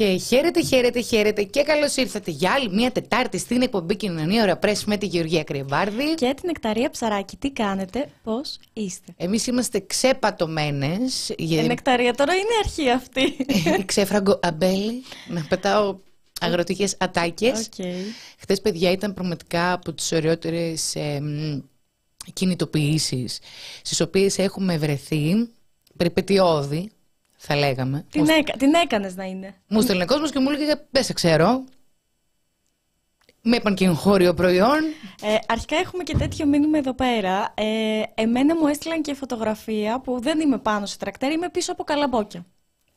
Και χαίρετε, χαίρετε, χαίρετε και καλώς ήρθατε για άλλη μια Τετάρτη στην εκπομπή Κοινωνία Ωρα Πρέσβη με τη Γεωργία Κρυβάρδη. Και την Νεκταρία Ψαράκη. Τι κάνετε, πώς είστε; Εμείς είμαστε ξεπατωμένες. Ε, νεκταρία, τώρα είναι αρχή αυτή. Ξέφραγκο αμπέλι. Να πετάω αγροτικές ατάκες. Okay. Χθες, παιδιά, ήταν πραγματικά από τις ωραιότερες ε, κινητοποιήσεις στις οποίες έχουμε βρεθεί. Περιπετειώδη, θα λέγαμε. Την, έκα, την έκανες να είναι. Μου στέλνει κόσμος και μου έλεγε δεν σε ξέρω. Με είπαν και εγχώριο προϊόν. Ε, αρχικά έχουμε και τέτοιο μήνυμα εδώ πέρα. Ε, εμένα μου έστειλαν και φωτογραφία που δεν είμαι πάνω σε τρακτέρ, είμαι πίσω από καλαμπόκια.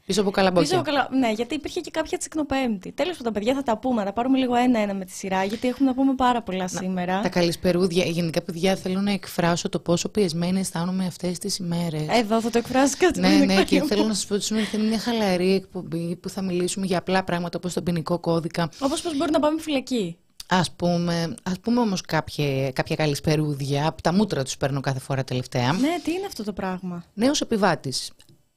Πίσω από καλαμπόκια. Πίσω από καλα... Ναι, γιατί υπήρχε και κάποια τσικνοπέμπτη. Τέλος πάντων, παιδιά, θα τα πούμε. Θα πάρουμε λίγο ένα-ένα με τη σειρά, γιατί έχουμε να πούμε πάρα πολλά σήμερα. Τα καλησπερούδια. Γενικά, παιδιά, θέλω να εκφράσω το πόσο πιεσμένη αισθάνομαι αυτές τις ημέρες. Εδώ θα το εκφράσει κάτι Ναι, ναι, και θέλω να σας πω ότι σήμερα θα είναι μια χαλαρή εκπομπή που θα μιλήσουμε για απλά πράγματα όπως τον ποινικό κώδικα. Όπως πώς μπορεί να πάμε φυλακή. Α πούμε, ας πούμε όμως κάποια, κάποια καλησπερούδια. Από τα μούτρα τους παίρνω κάθε φορά τελευταία. Ναι, τι είναι αυτό το πράγμα; Νέος επιβάτης.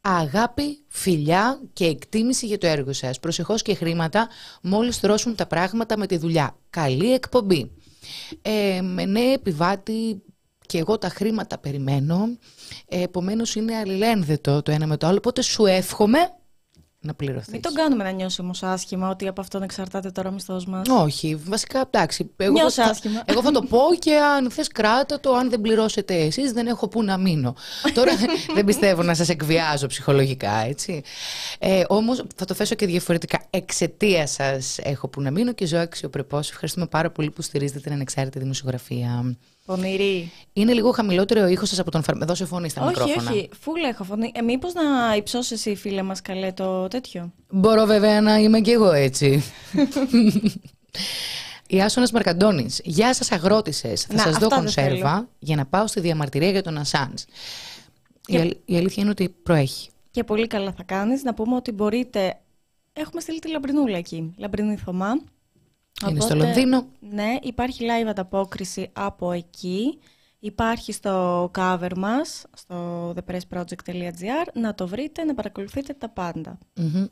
Αγάπη, φιλιά και εκτίμηση για το έργο σας. Προσεχώς και χρήματα μόλις θρώσουν τα πράγματα με τη δουλειά. Καλή εκπομπή. Ε, με νέο επιβάτη και εγώ τα χρήματα περιμένω. Ε, επομένως είναι αλληλένδετο το ένα με το άλλο. Οπότε σου εύχομαι να πληρωθείς. Μην τον κάνουμε να νιώσει όμως άσχημα ότι από αυτόν εξαρτάται τώρα ο μισθός μας. Όχι, βασικά εντάξει. Εγώ Νιώσε θα, άσχημα. εγώ θα το πω και αν θες κράτα το, αν δεν πληρώσετε εσείς, δεν έχω πού να μείνω. Τώρα δεν πιστεύω να σας εκβιάζω ψυχολογικά, έτσι. Ε, Όμως θα το θέσω και διαφορετικά. Εξαιτία σας έχω που να μείνω και ζω αξιοπρεπώ. Ευχαριστούμε πάρα πολύ που στηρίζετε την ανεξάρτητη δημοσιογραφία. Πονηρή. Είναι λίγο χαμηλότερο ο ήχος σας από τον φαρ... Δώσε φωνή στα όχι, μικρόφωνα. όχι. Φούλα έχω φωνή. Ε, Μήπως να υψώσεις εσύ, φίλε μας, καλέ το τέτοιο; Μπορώ βέβαια να είμαι κι εγώ έτσι. Η Άσονας Μαρκαντώνης. Γεια σας, αγρότησες. Θα Να, σας δω αυτά δεν κονσέρβα θέλω. για να πάω στη διαμαρτυρία για τον Ασάν. Η, Και- αλ- η αλήθεια είναι ότι προέχει. Και πολύ καλά θα κάνεις. Να πούμε ότι μπορείτε. Έχουμε στείλει τη Λαμπρινούλα εκεί. Λαμπρινή Θωμά. Είναι στο Οπότε, Λονδίνο. Ναι, υπάρχει live ανταπόκριση από εκεί. Υπάρχει στο cover μας, στο thepressproject.gr. Να το βρείτε, να παρακολουθείτε τα πάντα. Μμμ.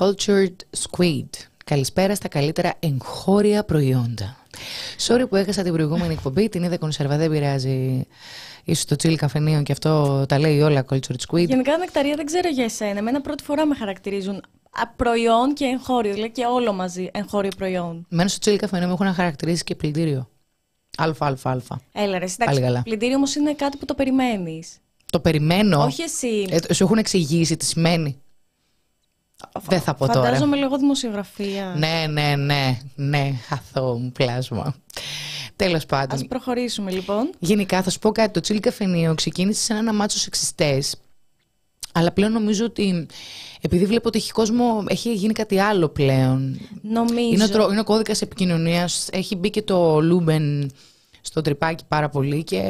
Cultured Squid. Καλησπέρα στα καλύτερα εγχώρια προϊόντα. Sorry που έχασα την προηγούμενη εκπομπή, την είδα κονσέρβα, δεν πειράζει. Ίσως το τσίλι καφενείο και αυτό τα λέει όλα Cultured Squid. Γενικά, Νεκταρία, δεν ξέρω για εσένα. Εμένα πρώτη φορά με χαρακτηρίζουν α, προϊόν και εγχώριο, δηλαδή και όλο μαζί εγχώριο προϊόν. Μένω στο τσίλι καφενείο μου έχουν χαρακτηρίσει και πλυντήριο. Αλφα, αλφα, αλφα. Έλα ρε, εσύ, Πάλι εντάξει, καλά. πλυντήριο όμως είναι κάτι που το περιμένεις. Το περιμένω. Όχι εσύ. Ε, σου έχουν εξηγήσει τι σημαίνει. δεν θα πω τώρα. Φαντάζομαι λίγο δημοσιογραφία. Ναι, ναι, ναι, ναι, αθώο μου πλάσμα. Τέλος πάντων. Ας προχωρήσουμε λοιπόν. Γενικά θα σου πω κάτι, το τσίλι καφενείο ξεκίνησε σαν ένα μάτσο σεξιστές, αλλά πλέον νομίζω ότι επειδή βλέπω ότι έχει κόσμο, έχει γίνει κάτι άλλο πλέον. Νομίζω. Είναι ο, τρο- είναι ο κώδικας επικοινωνίας, έχει μπει και το Λούμπεν στο τρυπάκι πάρα πολύ και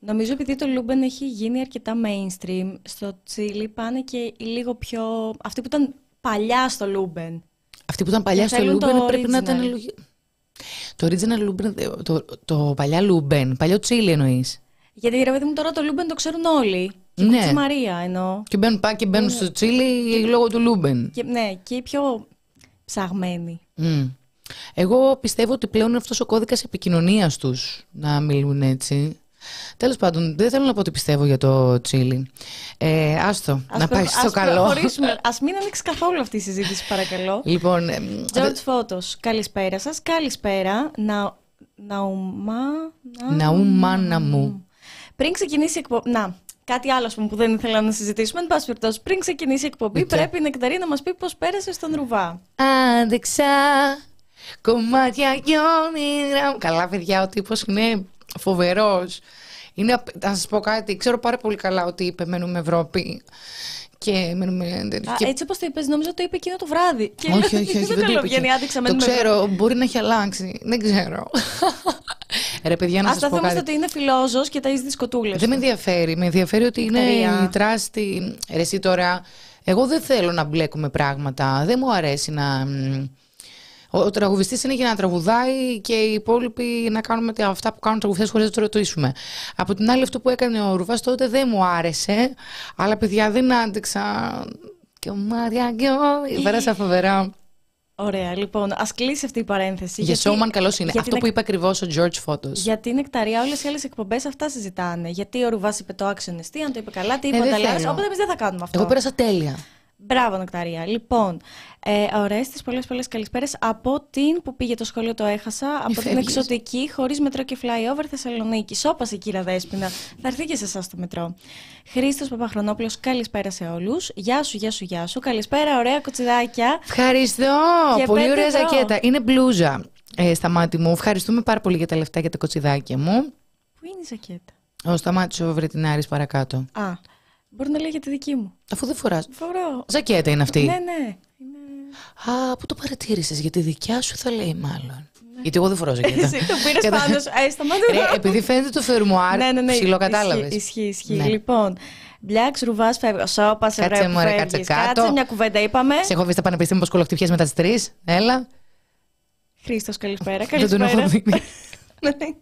Νομίζω επειδή το Λούμπεν έχει γίνει αρκετά mainstream, στο Τσίλι πάνε και λίγο πιο... Αυτοί που ήταν παλιά στο Λούμπεν. Αυτοί που ήταν παλιά Και στο θέλουν Λούμπεν το πρέπει να original. ήταν. λογι- Το original Λούμπεν, το, το παλιά Λούμπεν, παλιό τσίλι εννοείς. Γιατί ρε παιδί μου τώρα το Λούμπεν το ξέρουν όλοι. Και Ναι. η Κουτσή Μαρία εννοώ. Και μπαίνουν πά και μπαίνουν στο τσίλι λόγω του Λούμπεν. Και, ναι, και οι πιο ψαγμένοι. Μμ. Εγώ πιστεύω ότι πλέον είναι αυτός ο κώδικας επικοινωνίας τους να μιλούν έτσι. Τέλος πάντων, δεν θέλω να πω ότι πιστεύω για το τσίλι. Ε, άστο, Ας να προ- πάει στο ας καλό. προχωρήσουμε. Ας μην ανοίξει καθόλου αυτή η συζήτηση παρακαλώ. Λοιπόν, εμ, George Photos, καλησπέρα σας. Καλησπέρα. Να... Ναουμά... να- Ναούμάνα μου. Πριν ξεκινήσει η εκπομπή. Να, κάτι άλλο ας πούμε, που δεν ήθελα να συζητήσουμε. Εν πάση περιπτώσει, πριν ξεκινήσει η εκπομπή, Οκ. πρέπει η Νεκταρή να μας πει πώς πέρασε στον Ρουβά. Άντεξα κομμάτια και όνειρα. μου. Καλά, παιδιά, ο τύπος είναι φοβερός. Είναι, απ- να σας πω κάτι, ξέρω πάρα πολύ καλά ότι είπε μένουμε Ευρώπη. Και μένουμε. Α, και- Έτσι όπως το είπες, νόμιζα το είπε εκείνο το βράδυ. Και Όχι, όχι, όχι. δεν δεν το λέω, είπε βγαίνει και- άδειξα Το με ξέρω, μπορεί να έχει αλλάξει. Δεν ξέρω. Ρε, παιδιά, να Α σας πω σταθούμε στο κάτι. ότι είναι φιλόζο και τα δισκοτούλες. Δεν με ενδιαφέρει. Με ενδιαφέρει ότι είναι Νεκταρία. η τράστη. Ρε, εσύ τώρα. Εγώ δεν θέλω να μπλέκουμε πράγματα. Δεν μου αρέσει να. μ, Ο, ο τραγουδιστής είναι για να τραγουδάει και οι υπόλοιποι να κάνουμε τα- αυτά που κάνουν τραγουδιστές χωρίς να τους ρωτήσουμε. Από την άλλη, αυτό που έκανε ο Ρουβάς τότε δεν μου άρεσε. Αλλά παιδιά δεν άντεξα. Και ο Μάρια και ο... Πέρασα φοβερά. Ωραία, λοιπόν, ας κλείσει αυτή η παρένθεση. Για γιατί- showman καλός είναι. γιατί Αυτό που είπε ακριβώς ο George Photos. Γιατί νεκταρία, όλες οι άλλες εκπομπές αυτά συζητάνε. Γιατί ο Ρουβάς είπε το άξιο εστί, αν το είπε καλά, τι είπε Ε, ο δεν Νταλάς. θέλω. Οπότε εμείς δεν θα κάνουμε αυτό. Εγώ πέρασα τέλεια. Μπράβο, Νεκταρία. Λοιπόν, ε, ωραίε τι πολλές πολλές καλησπέρες από την που πήγε το σχολείο, το έχασα. από την φεύγεις. εξωτική, χωρίς μετρό και flyover Θεσσαλονίκη. Σώπασε, κύρα Δέσπινα. Θα έρθει και σε εσάς το μετρό. Χρήστος Παπαχρονόπουλος, καλησπέρα σε όλους. Γεια σου, γεια σου, γεια σου. Καλησπέρα, ωραία κοτσιδάκια. Ευχαριστώ. Και πολύ πέντε ωραία ευρώ. ζακέτα. Είναι μπλούζα ε, στα μάτι μου. Ευχαριστούμε πάρα πολύ για τα λεφτά και τα κοτσιδάκια μου. Πού είναι η ζακέτα; Ο Σταμάτης ο Βρετινάρης παρακάτω. Α, μπορεί να λέει για τη δική μου. Αφού δεν φοράς. Φορώ. Ζακέτα είναι αυτή. Ναι, ναι. Είναι... Α, πού το παρατήρησες, γιατί δικιά σου θα λέει μάλλον. Γιατί εγώ δεν φοράω ζακέτα. Εσύ το πήρες Κατα- πάνω σου. Ε, σταμάτα. Ρε, επειδή φαίνεται το φερμουάρ, ναι, ναι, ναι. ψιλοκατάλαβες. Ισχύει, ισχύει. Ναι. Λοιπόν, μπλιάξ, ρουβά, φεύγω. Σώπας, σε Κάτσε, βρε που μωρέ, φεύγεις. κάτσε κάτω. Κάτσε, μια κουβέντα είπαμε. Σε έχω βρει στα πανεπιστήμια πως κολοκτυπιές μετά τις τρεις. Έλα. Χρήστος, καλησπέρα. Δεν τον έχω καλησπέρα. Δει.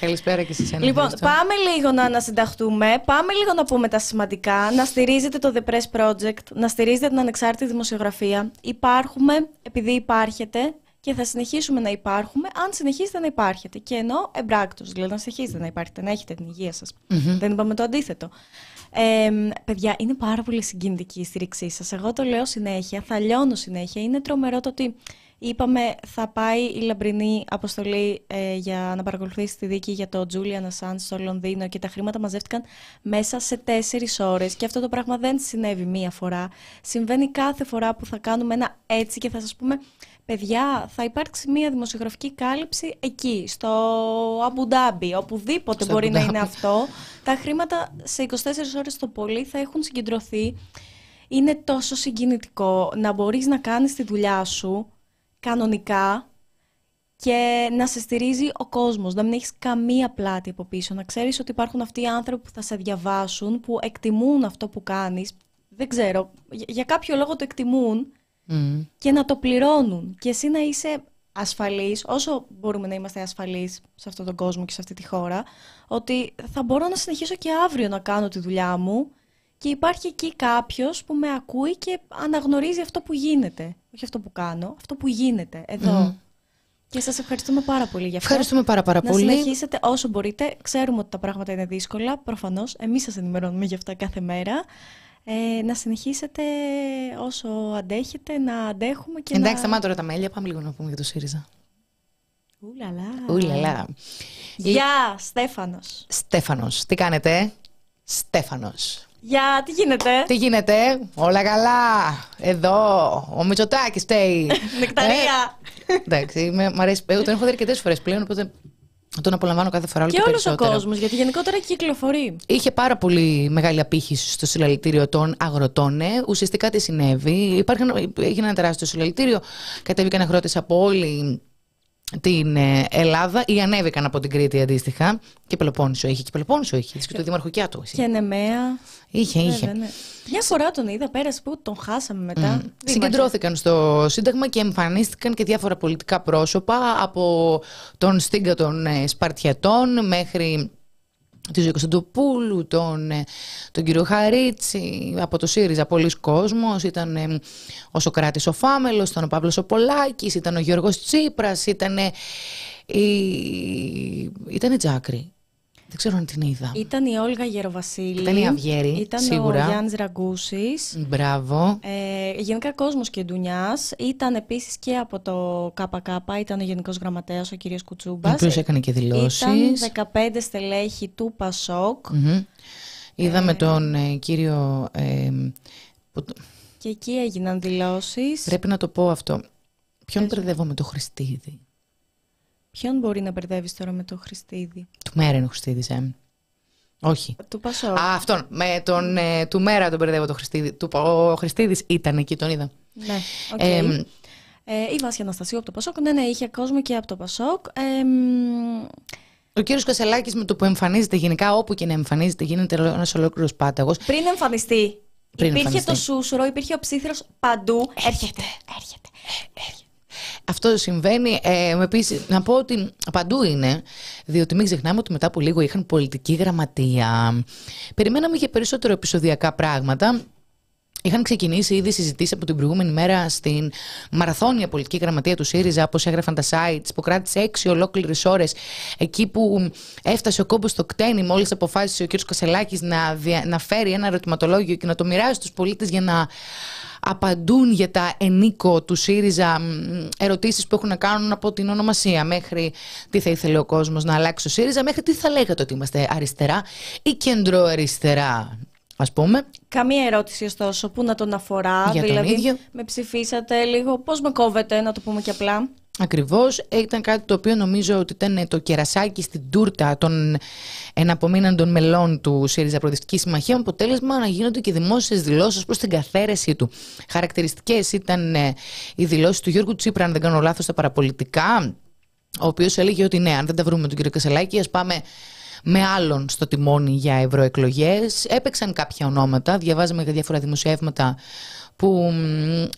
Καλησπέρα και σε εσένα. Λοιπόν, Χρήστο. πάμε λίγο να ανασυνταχτούμε, πάμε λίγο να πούμε τα σημαντικά, να στηρίζετε το The Press Project, να στηρίζετε την ανεξάρτητη δημοσιογραφία. Υπάρχουμε επειδή υπάρχετε και θα συνεχίσουμε να υπάρχουμε αν συνεχίσετε να υπάρχετε. Και ενώ εμπράκτος, δηλαδή να συνεχίσετε να υπάρχετε, να έχετε την υγεία σας. Δεν είπαμε το αντίθετο. Ε, παιδιά, είναι πάρα πολύ συγκινητική η στήριξή σας. Εγώ το λέω συνέχεια, θα λιώνω συνέχεια. Είναι τρομερό το ότι είπαμε θα πάει η λαμπρινή αποστολή ε, για να παρακολουθήσει τη δίκη για το Julian Assange στο Λονδίνο και τα χρήματα μαζεύτηκαν μέσα σε τέσσερις ώρες και αυτό το πράγμα δεν συνέβη μία φορά. Συμβαίνει κάθε φορά που θα κάνουμε ένα έτσι και θα σας πούμε παιδιά θα υπάρξει μία δημοσιογραφική κάλυψη εκεί, στο Αμπουντάμπι, οπουδήποτε Στο μπορεί να Αμπουντάμπι. είναι αυτό. Τα χρήματα σε 24 ώρες το πολύ θα έχουν συγκεντρωθεί. Είναι τόσο συγκινητικό να μπορείς να κάνεις τη δουλειά σου κανονικά και να σε στηρίζει ο κόσμος, να μην έχεις καμία πλάτη από πίσω, να ξέρεις ότι υπάρχουν αυτοί οι άνθρωποι που θα σε διαβάσουν, που εκτιμούν αυτό που κάνεις, δεν ξέρω, για- για κάποιο λόγο το εκτιμούν Μμμ. και να το πληρώνουν και εσύ να είσαι ασφαλής, όσο μπορούμε να είμαστε ασφαλείς σε αυτόν τον κόσμο και σε αυτή τη χώρα, ότι θα μπορώ να συνεχίσω και αύριο να κάνω τη δουλειά μου και υπάρχει εκεί κάποιος που με ακούει και αναγνωρίζει αυτό που γίνεται. Όχι αυτό που κάνω, αυτό που γίνεται εδώ. Και σας ευχαριστούμε πάρα πολύ για αυτό. Ευχαριστούμε πάρα πάρα να πολύ. συνεχίσετε όσο μπορείτε. Ξέρουμε ότι τα πράγματα είναι δύσκολα, προφανώς. Εμείς σας ενημερώνουμε για αυτά κάθε μέρα. Ε, να συνεχίσετε όσο αντέχετε, να αντέχουμε και Εντάξει, να... σταμάτα τώρα τα μέλια, πάμε λίγο να πούμε για το ΣΥΡΙΖΑ. Ουλαλά. Ουλαλά. Γεια, Στέφανος. Στέφανος, τι κάνετε, Στέφανος. Γεια, τι γίνεται; Τι γίνεται, όλα καλά. Εδώ, ο Μητσοτάκης φταίει. Νεκταρία. Ε, εντάξει, με, μ' αρέσει. Εγώ τον έχω δει αρκετές φορές πλέον, οπότε τον απολαμβάνω κάθε φορά όλο και και όλος ο περισσότερο. κόσμος, γιατί γενικότερα κυκλοφορεί. Είχε πάρα πολύ μεγάλη απήχηση στο συλλαλητήριο των αγροτών. ε. Ουσιαστικά τι συνέβη. Υπάρχουν, έγινε ένα τεράστιο συλλαλητήριο. Κατέβηκαν αγρότες από όλη την ε, Ελλάδα ή ανέβηκαν από την Κρήτη αντίστοιχα. Και Πελοπόννησο είχε. Και Πελοπόννησο είχε. Και το Δήμαρχο Κιάτου. Και Νεμαία. Είχε, είχε. Βέβαια, ναι. Μια φορά τον είδα, πέρασε που τον χάσαμε μετά. Δήμαρχε. Συγκεντρώθηκαν στο Σύνταγμα και εμφανίστηκαν και διάφορα πολιτικά πρόσωπα από τον Στίγκα των ε, Σπαρτιατών μέχρι τη Ζωή Κωνσταντοπούλου, τον, ε, τον κύριο Χαρίτσι, από το ΣΥΡΙΖΑ πολλοί κόσμος, ήταν ε, ο Σοκράτης ο Φάμελος, ήταν ο Παύλος ο Πολάκης, ήταν ο Γιώργος Τσίπρας, ήταν ε, η, ήταν η Τζάκρη. Δεν ξέρω αν την είδα. Ήταν η Όλγα Γεροβασίλη. Ήταν η Αυγέρη, Ήταν σίγουρα. ο Γιάννης Ραγκούσης. Μπράβο. Ε, γενικά κόσμος και ντουνιάς. Ήταν επίσης και από το ΚΚ, ήταν ο Γενικός Γραμματέας, ο κύριος Ο Κουτσούμπας. οποίος έκανε και δηλώσεις. Ήταν 15 στελέχη του Πασόκ Μμμ. Είδαμε τον ε, κύριο. ε, που το- και εκεί έγιναν δηλώσεις. πρέπει να το πω αυτό. Ποιον μπερδεύω με το Χριστίδη; Ποιον μπορεί να μπερδεύεις τώρα με το Χριστίδη; Του Μέρα είναι ο Χριστίδης, ε. Όχι. Του Πασόκ. Α, αυτόν. Με τον ε, του Μέρα τον μπερδεύω το Χριστίδη. Του, ο Χριστίδης ήταν εκεί, τον είδα. Ναι, οκ. Ε, Ε, η Βάσια Αναστασίου από το Πασόκ. Ναι, ναι, είχε κόσμο και από το Πασόκ. Ε, μ, ο κύριος Κασελάκης με το που εμφανίζεται γενικά, όπου και να εμφανίζεται, γίνεται ένας ολόκληρος πάταγος. πριν εμφανιστεί, Πριν υπήρχε εμφανιστεί. το σούσουρο, υπήρχε ο ψίθυρος παντού. Έρχεται, έρχεται. Αυτό συμβαίνει. Ε, επίσης, να πω ότι παντού είναι, διότι μην ξεχνάμε ότι μετά από λίγο είχαν πολιτική γραμματεία. Περιμέναμε για περισσότερο επεισοδιακά πράγματα. Είχαν ξεκινήσει ήδη συζητήσεις από την προηγούμενη μέρα στην μαραθώνια πολιτική γραμματεία του ΣΥΡΙΖΑ, όπως έγραφαν τα sites, που κράτησε έξι ολόκληρες ώρες, εκεί που έφτασε ο κόμπος στο κτένι, μόλις αποφάσισε ο κ. Κασελάκης να, να φέρει ένα ερωτηματολόγιο και να το μοιράσει στους πολίτες για να απαντούν για τα ενίκο του ΣΥΡΙΖΑ ερωτήσεις που έχουν να κάνουν από την ονομασία μέχρι τι θα ήθελε ο κόσμος να αλλάξει ο ΣΥΡΙΖΑ μέχρι τι θα λέγατε ότι είμαστε αριστερά ή κεντροαριστερά ας πούμε. Καμία ερώτηση ωστόσο που να τον αφορά. Για τον δηλαδή, ίδιο. με ψηφίσατε λίγο. Πώς με κόβετε, να το πούμε και απλά. Ακριβώς. Ήταν κάτι το οποίο νομίζω ότι ήταν το κερασάκι στην τούρτα των εναπομείναντων μελών του ΣΥΡΙΖΑ Προοδευτικής Συμμαχία με αποτέλεσμα να γίνονται και δημόσιες δηλώσεις προς την καθαίρεση του. Χαρακτηριστικές ήταν ε, οι δηλώσεις του Γιώργου Τσίπρα, αν δεν κάνω λάθος, στα παραπολιτικά, ο οποίος έλεγε ότι ναι, αν δεν τα βρούμε με τον κύριο Κασελάκη, ας πάμε με άλλον στο τιμόνι για ευρωεκλογές. Έπαιξαν κάποια ονόματα, διαβάζαμε για διάφορα δημοσιεύματα που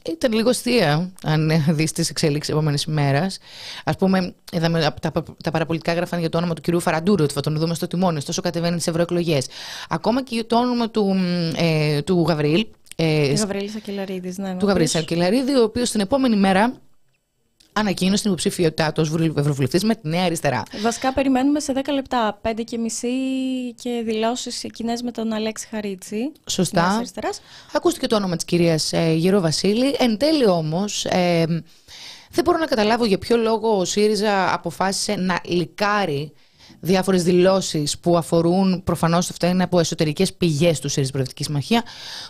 ήταν λίγο αστεία, αν δεις τις εξέλιξει επόμενης ημέρας. Α πούμε, είδαμε, τα, τα παραπολιτικά γράφαν για το όνομα του κυρίου Φαραντούρου, ότι θα τον δούμε στο τιμόνι, ωστόσο κατεβαίνει τις ευρωεκλογές. Ακόμα και το όνομα του, ε, του Γαβρίλ. Ε, Γαβρίλη Σακελαρίδης, ναι. Του Γαβρίλη Σακελαρίδη, ο οποίος την επόμενη μέρα ανακοίνωσε την υποψηφιότητά του ως Ευρωβουλευτής με τη Νέα Αριστερά. Βασικά, περιμένουμε σε 10 λεπτά, 5 και μισή και δηλώσεις κοινέ με τον Αλέξη Χαρίτσι. Σωστά. Ακούστηκε το όνομα της κυρίας ε, Γερό Βασίλη. Εν τέλει όμως, ε, δεν μπορώ να καταλάβω για ποιο λόγο ο ΣΥΡΙΖΑ αποφάσισε να λικάρει διάφορες δηλώσεις που αφορούν, προφανώς αυτά είναι από εσωτερικές πηγές του ΣΥΡΙΖΑ Προεδρική Συμμαχία,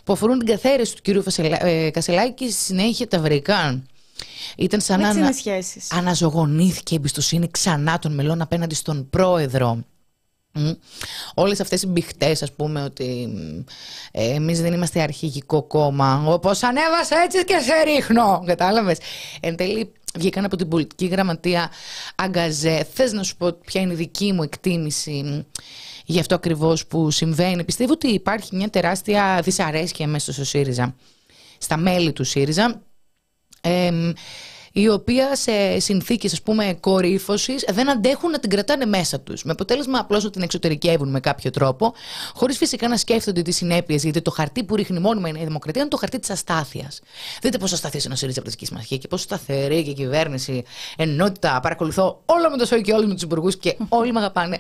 που αφορούν την καθαίρεση του κυρίου ε, Κασελάκη και στη συνέχεια τα βρήκαν. Ήταν σαν να ανα... αναζωογονήθηκε η εμπιστοσύνη ξανά των μελών απέναντι στον πρόεδρο. Mm. Όλες αυτές οι μπιχτές ας πούμε ότι ε, εμείς δεν είμαστε αρχηγικό κόμμα όπως ανέβασα έτσι και σε ρίχνω κατάλαβες. Εν τέλει βγήκαν από την πολιτική γραμματεία αγκαζέ. Θες να σου πω ποια είναι η δική μου εκτίμηση για αυτό ακριβώς που συμβαίνει. Πιστεύω ότι υπάρχει μια τεράστια δυσαρέσκεια μέσα στο ΣΥΡΙΖΑ στα μέλη του ΣΥΡΙΖΑ η οποία σε συνθήκες ας πούμε κορύφωσης δεν αντέχουν να την κρατάνε μέσα τους. Με αποτέλεσμα απλώς να την εξωτερικεύουν με κάποιο τρόπο, χωρίς φυσικά να σκέφτονται τις συνέπειες, γιατί το χαρτί που ρίχνει μόνιμα η Νέα Δημοκρατία είναι το χαρτί της αστάθειας. Δείτε πόσο ασταθή είναι ο ΣΥΡΙΖΑ από τη Συμμαχία και πόσο σταθερή και η κυβέρνηση, ενότητα. Παρακολουθώ όλα με το σόι και όλοι με τους υπουργούς και όλοι με αγαπάνε.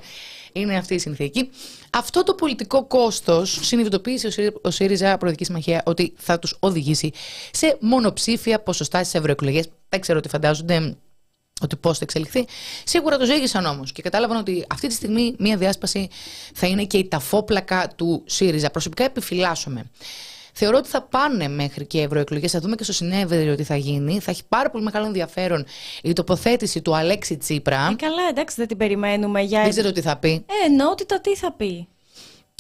Είναι αυτή η συνθήκη. Αυτό το πολιτικό κόστος συνειδητοποίησε ο ΣΥΡΙΖΑ Προεδρική Συμμαχία ότι θα τους οδηγήσει σε μονοψήφια ποσοστά στις ευρωεκλογές. Δεν ξέρω τι φαντάζονται ότι πώς θα εξελιχθεί. Σίγουρα το ζήγησαν όμως και κατάλαβαν ότι αυτή τη στιγμή μία διάσπαση θα είναι και η ταφόπλακα του ΣΥΡΙΖΑ. Προσωπικά επιφυλάσσομαι. Θεωρώ ότι θα πάνε μέχρι και ευρωεκλογές. Θα δούμε και στο συνέδριο τι θα γίνει. Θα έχει πάρα πολύ μεγάλο ενδιαφέρον η τοποθέτηση του Αλέξη Τσίπρα. Ε, καλά, εντάξει, δεν την περιμένουμε για. Δεν ξέρω τι θα πει. Ε, ενότητα τι θα πει;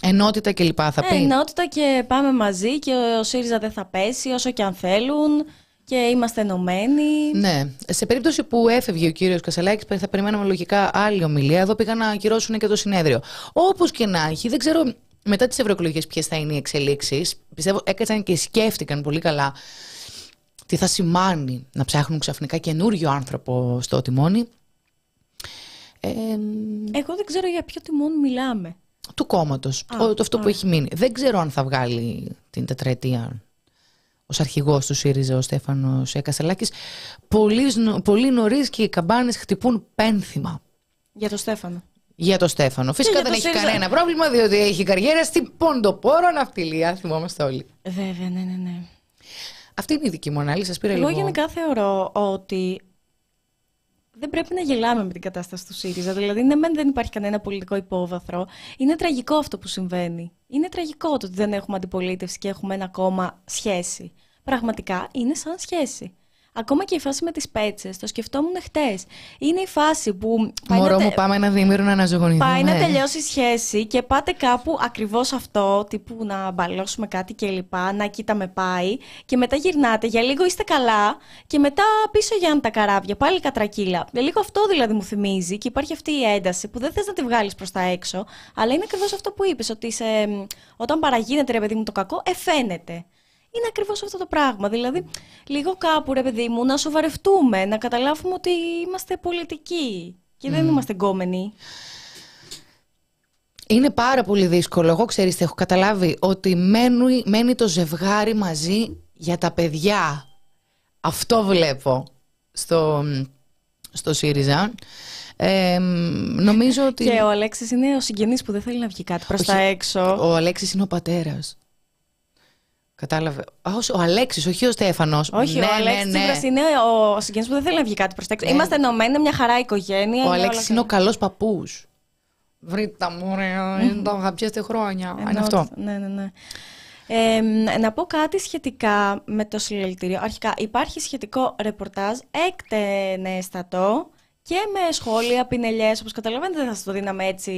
Ενότητα και λοιπά θα ε, πει. Ενότητα και πάμε μαζί και ο ΣΥΡΙΖΑ δεν θα πέσει όσο και αν θέλουν και είμαστε ενωμένοι. Ναι. Σε περίπτωση που έφευγε ο κύριος Κασελάκης, θα περιμέναμε λογικά άλλη ομιλία. Εδώ πήγαν να ακυρώσουν και το συνέδριο. Όπως και να έχει, δεν ξέρω μετά τις ευρωεκλογές ποιες θα είναι οι εξελίξεις. Πιστεύω έκατσαν και σκέφτηκαν πολύ καλά τι θα σημάνει να ψάχνουν ξαφνικά καινούριο άνθρωπο στο τιμόνι. Ε, Εγώ δεν ξέρω για ποιο τιμόνι μιλάμε. Του κόμματος. Αυτό που έχει μείνει. Δεν ξέρω αν θα βγάλει την τετραετία ως αρχηγός του ΣΥΡΙΖΑ ο Στέφανος Κασελάκη. Πολύ, πολύ νωρίς και οι καμπάνες χτυπούν πένθυμα. Για τον Στέφανο για τον Στέφανο. Φυσικά δεν έχει κανένα πρόβλημα, διότι έχει καριέρα στην Ποντοπόρο ναυτιλία. Θυμόμαστε όλοι. Βέβαια, ναι, ναι, ναι. Αυτή είναι η δική μου ανάλυση. Εγώ λίγο... γενικά θεωρώ ότι δεν πρέπει να γελάμε με την κατάσταση του ΣΥΡΙΖΑ. Δηλαδή, ναι, δεν υπάρχει κανένα πολιτικό υπόβαθρο. Είναι τραγικό αυτό που συμβαίνει. Είναι τραγικό το ότι δεν έχουμε αντιπολίτευση και έχουμε ένα κόμμα σχέση. Πραγματικά είναι σαν σχέση. Ακόμα και η φάση με τις πέτσες, το σκεφτόμουν χτες. Είναι η φάση που. Μωρό μου, πάμε ένα διήμερο να αναζωογονηθούμε. Πάει να τελειώσει η σχέση και πάτε κάπου ακριβώς αυτό, τύπου να μπαλώσουμε κάτι κλπ. Να κοίτα με πάει. Και μετά γυρνάτε, για λίγο είστε καλά. Και μετά πίσω για τα καράβια, πάλι κατρακύλα. Για λίγο αυτό δηλαδή μου θυμίζει και υπάρχει αυτή η ένταση που δεν θες να τη βγάλεις προς τα έξω. Αλλά είναι ακριβώς αυτό που είπες, ότι σε, όταν παραγίνεται ρε παιδί μου το κακό, εφαίνεται είναι ακριβώς αυτό το πράγμα. Δηλαδή, λίγο κάπου, ρε παιδί μου, να σοβαρευτούμε, να καταλάβουμε ότι είμαστε πολιτικοί και δεν είμαστε γκόμενοι. Είναι πάρα πολύ δύσκολο. Εγώ ξέρεις τι έχω καταλάβει. Ότι μένει, μένει το ζευγάρι μαζί για τα παιδιά. Αυτό βλέπω στο, στο ΣΥΡΙΖΑ. Ε, νομίζω ότι... Και ο Αλέξης είναι ο συγγενής που δεν θέλει να βγει κάτι προς τα έξω. Ο Αλέξης είναι ο πατέρας. Κατάλαβε. Ο Αλέξης, όχι ο Στέφανος. Όχι, ναι, ο Αλέξης ναι, ναι. είναι ο συγγενής που δεν θέλει να βγει κάτι προς τα έξω. Ναι. Είμαστε ενωμένοι, μια χαρά οικογένεια. Ο Αλέξης είναι ο καλός παππούς. Βρείτε μου, ρε, το αγαπιέστε χρόνια. Είναι αυτό. Ναι, ναι, ναι. Ε, να πω κάτι σχετικά με το συλλαλητήριο. Αρχικά, υπάρχει σχετικό ρεπορτάζ έκτενέστατο και με σχόλια, πινελιές, όπως καταλαβαίνετε δεν θα σας το δίναμε έτσι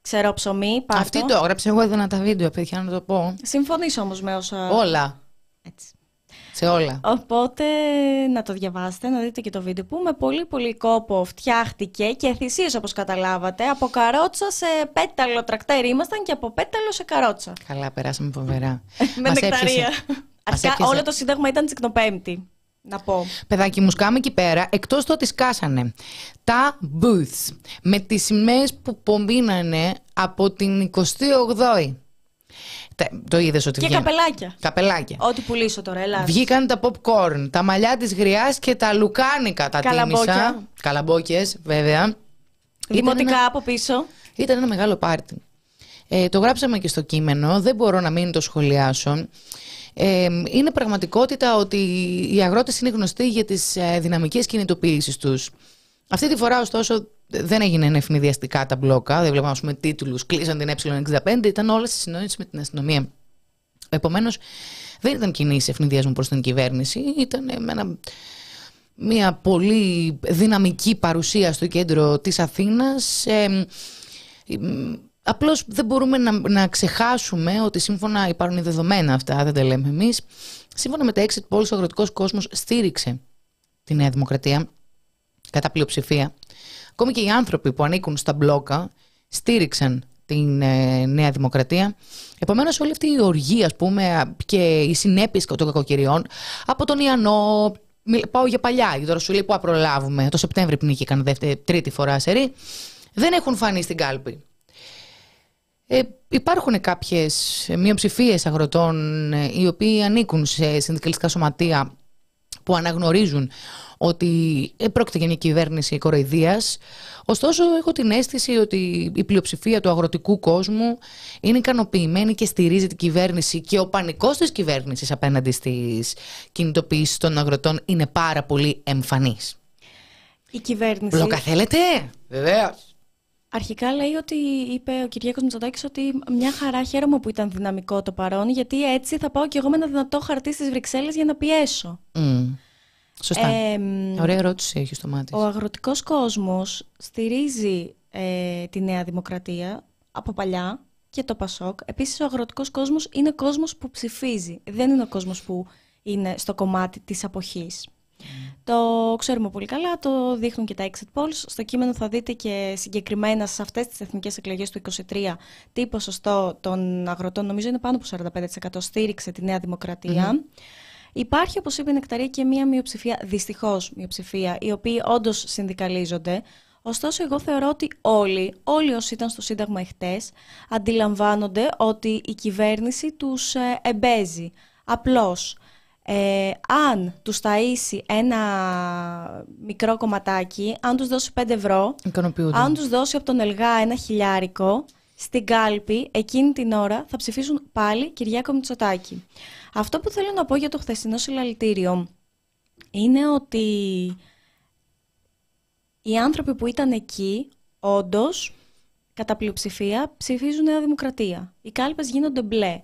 ξέρω ψωμί. Πάρτο. Αυτή το έγραψε, εγώ έδινα τα βίντεο, παιδιά, να το πω. Συμφωνείς όμως με όσα... Όλα. Έτσι. Σε όλα. Οπότε να το διαβάσετε, να δείτε και το βίντεο που με πολύ πολύ κόπο φτιάχτηκε και θυσίες όπως καταλάβατε. Από καρότσα σε πέταλο τρακτέρ ήμασταν και από πέταλο σε καρότσα. Καλά, περάσαμε φοβερά. με νεκταρία. Αρχικά όλο το σύνταγμα ήταν τσικνοπέμπτη. Να πω. Παιδάκι μου σκάμε εκεί πέρα, εκτός το ότι σκάσανε τα booths με τις σημαίες που πομπίνανε από την 28η. Το είδες ότι Και καπελάκια. Καπελάκια. Ό,τι πουλήσω τώρα, Ελλάδα. Βγήκαν τα popcorn, τα μαλλιά της γριάς και τα λουκάνικα τα τίμησα. Καλαμπόκε, βέβαια. Δημοτικά ένα... από πίσω. Ήταν ένα μεγάλο πάρτι. Ε, το γράψαμε και στο κείμενο, δεν μπορώ να μην το σχολιάσω. Ε, είναι πραγματικότητα ότι οι αγρότες είναι γνωστοί για τις ε, δυναμικές κινητοποιήσεις τους. Αυτή τη φορά, ωστόσο, δεν έγινε ευνηδιαστικά τα μπλόκα. Δεν βλέπαμε, ας πούμε, τίτλους. Κλείσαν την Ε65. Ήταν όλα στη συνόηση με την αστυνομία. Επομένως, δεν ήταν κινήσεις ευνηδιασμού προς την κυβέρνηση. Ήταν ένα, μια πολύ δυναμική παρουσία στο κέντρο της Αθήνας. Ε, απλώς δεν μπορούμε να, να ξεχάσουμε ότι σύμφωνα υπάρχουν δεδομένα αυτά, δεν τα λέμε εμείς. Σύμφωνα με τα exit polls, ο αγροτικός κόσμος στήριξε τη Νέα Δημοκρατία κατά πλειοψηφία. Ακόμη και οι άνθρωποι που ανήκουν στα μπλόκα στήριξαν την ε, Νέα Δημοκρατία. Επομένως όλη αυτή η οργή ας πούμε και οι συνέπειες των κακοκαιριών από τον Ιαννό, πάω για παλιά, η τώρα σου λέει που απρολάβουμε, το Σεπτέμβρη πνίγηκαν δεύτερη, τρίτη φορά σερή, δεν έχουν φανεί στην κάλπη. Ε, υπάρχουν κάποιες μειοψηφίες αγροτών ε, οι οποίοι ανήκουν σε συνδικαλιστικά σωματεία που αναγνωρίζουν ότι πρόκειται για μια κυβέρνηση κοροϊδίας. Ωστόσο, έχω την αίσθηση ότι η πλειοψηφία του αγροτικού κόσμου είναι ικανοποιημένη και στηρίζει την κυβέρνηση και ο πανικός της κυβέρνησης απέναντι στις κινητοποιήσεις των αγροτών είναι πάρα πολύ εμφανής. Η κυβέρνηση... Μπλόκα θέλετε; Βεβαίως. Αρχικά λέει ότι είπε ο Κυριάκος Μητσοτάκης ότι μια χαρά χαίρομαι που ήταν δυναμικό το παρόν γιατί έτσι θα πάω κι εγώ με ένα δυνατό χαρτί στις Βρυξέλλες για να πιέσω. Σωστά. Ωραία ερώτηση έχεις στο μάτι. Ο αγροτικός κόσμος στηρίζει ε, τη Νέα Δημοκρατία από παλιά και το Πασόκ. Επίσης ο αγροτικός κόσμος είναι κόσμος που ψηφίζει. Δεν είναι ο κόσμος που είναι στο κομμάτι της αποχής. Το ξέρουμε πολύ καλά, το δείχνουν και τα exit polls. Στο κείμενο θα δείτε και συγκεκριμένα σε αυτές τις εθνικές εκλογές του 2023 τι ποσοστό των αγροτών, νομίζω είναι πάνω από 45% στήριξε τη Νέα Δημοκρατία. Υπάρχει, όπως είπε η Νεκταρία, και μία μειοψηφία, δυστυχώς μειοψηφία, οι οποίοι όντως συνδικαλίζονται. Ωστόσο, εγώ θεωρώ ότι όλοι, όλοι όσοι ήταν στο Σύνταγμα εχθές, αντιλαμβάνονται ότι η κυβέρνηση τους ε, εμπέζει. Απλώς, ε, αν τους ταΐσει ένα μικρό κομματάκι, αν τους δώσει 5 ευρώ, αν τους δώσει από τον Ελγά ένα χιλιάρικο, στην κάλπη εκείνη την ώρα θα ψηφίσουν πάλι Κυριάκο Μητσοτάκη. Αυτό που θέλω να πω για το χθεσινό συλλαλητήριο είναι ότι οι άνθρωποι που ήταν εκεί, όντως, κατά πλειοψηφία, ψηφίζουν Νέα Δημοκρατία. Οι κάλπες γίνονται μπλε.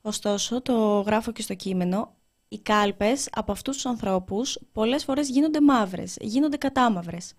Ωστόσο, το γράφω και στο κείμενο, οι κάλπες από αυτούς τους ανθρώπους πολλές φορές γίνονται μαύρες, γίνονται κατάμαυρες.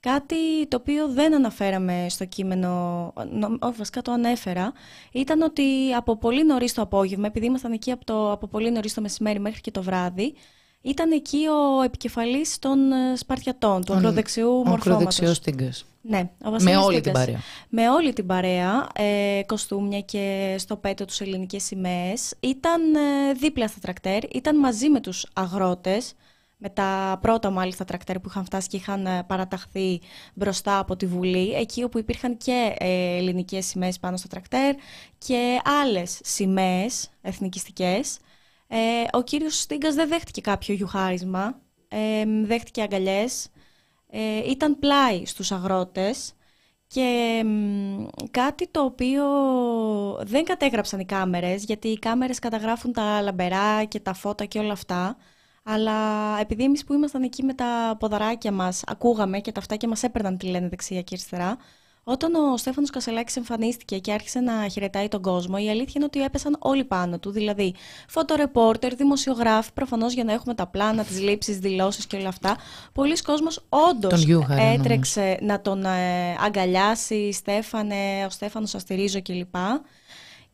Κάτι το οποίο δεν αναφέραμε στο κείμενο, όχι βασικά το ανέφερα, ήταν ότι από πολύ νωρίς το απόγευμα, επειδή ήμασταν εκεί από, το, από πολύ νωρίς το μεσημέρι μέχρι και το βράδυ, ήταν εκεί ο επικεφαλής των ε, Σπαρτιατών, του ακροδεξιού μορφώματος. Ο ακροδεξιός Τίγκας. Ναι, ο Με όλη την παρέα. Με όλη την παρέα, ε, κοστούμια και στο πέτο τους ελληνικές σημαίες. Ήταν ε, δίπλα στα τρακτέρ, ήταν μαζί με τους αγρότες, με τα πρώτα μάλιστα τρακτέρ που είχαν φτάσει και είχαν ε, παραταχθεί μπροστά από τη Βουλή, εκεί όπου υπήρχαν και ε, ελληνικές σημαίες πάνω στο τρακτέρ και άλλες σημαίες εθνικιστικές. Ε, ο κύριος Στίγκας δεν δέχτηκε κάποιο γιουχάρισμα, ε, δέχτηκε αγκαλιές, ε, ήταν πλάι στους αγρότες και κάτι το οποίο δεν κατέγραψαν οι κάμερες, γιατί οι κάμερες καταγράφουν τα λαμπερά και τα φώτα και όλα αυτά, αλλά επειδή εμείς που ήμασταν εκεί με τα ποδαράκια μας ακούγαμε και τα αυτάκια μας έπαιρναν τι λένε δεξιά και αριστερά, όταν ο Στέφανος Κασελάκης εμφανίστηκε και άρχισε να χαιρετάει τον κόσμο, η αλήθεια είναι ότι έπεσαν όλοι πάνω του. Δηλαδή, φωτορεπόρτερ, δημοσιογράφοι, προφανώς για να έχουμε τα πλάνα, τις λήψεις, δηλώσεις και όλα αυτά. Πολλοί κόσμος όντως έτρεξε να τον ε, αγκαλιάσει, Στέφανε, ο Στέφανος Αστηρίζω κλπ.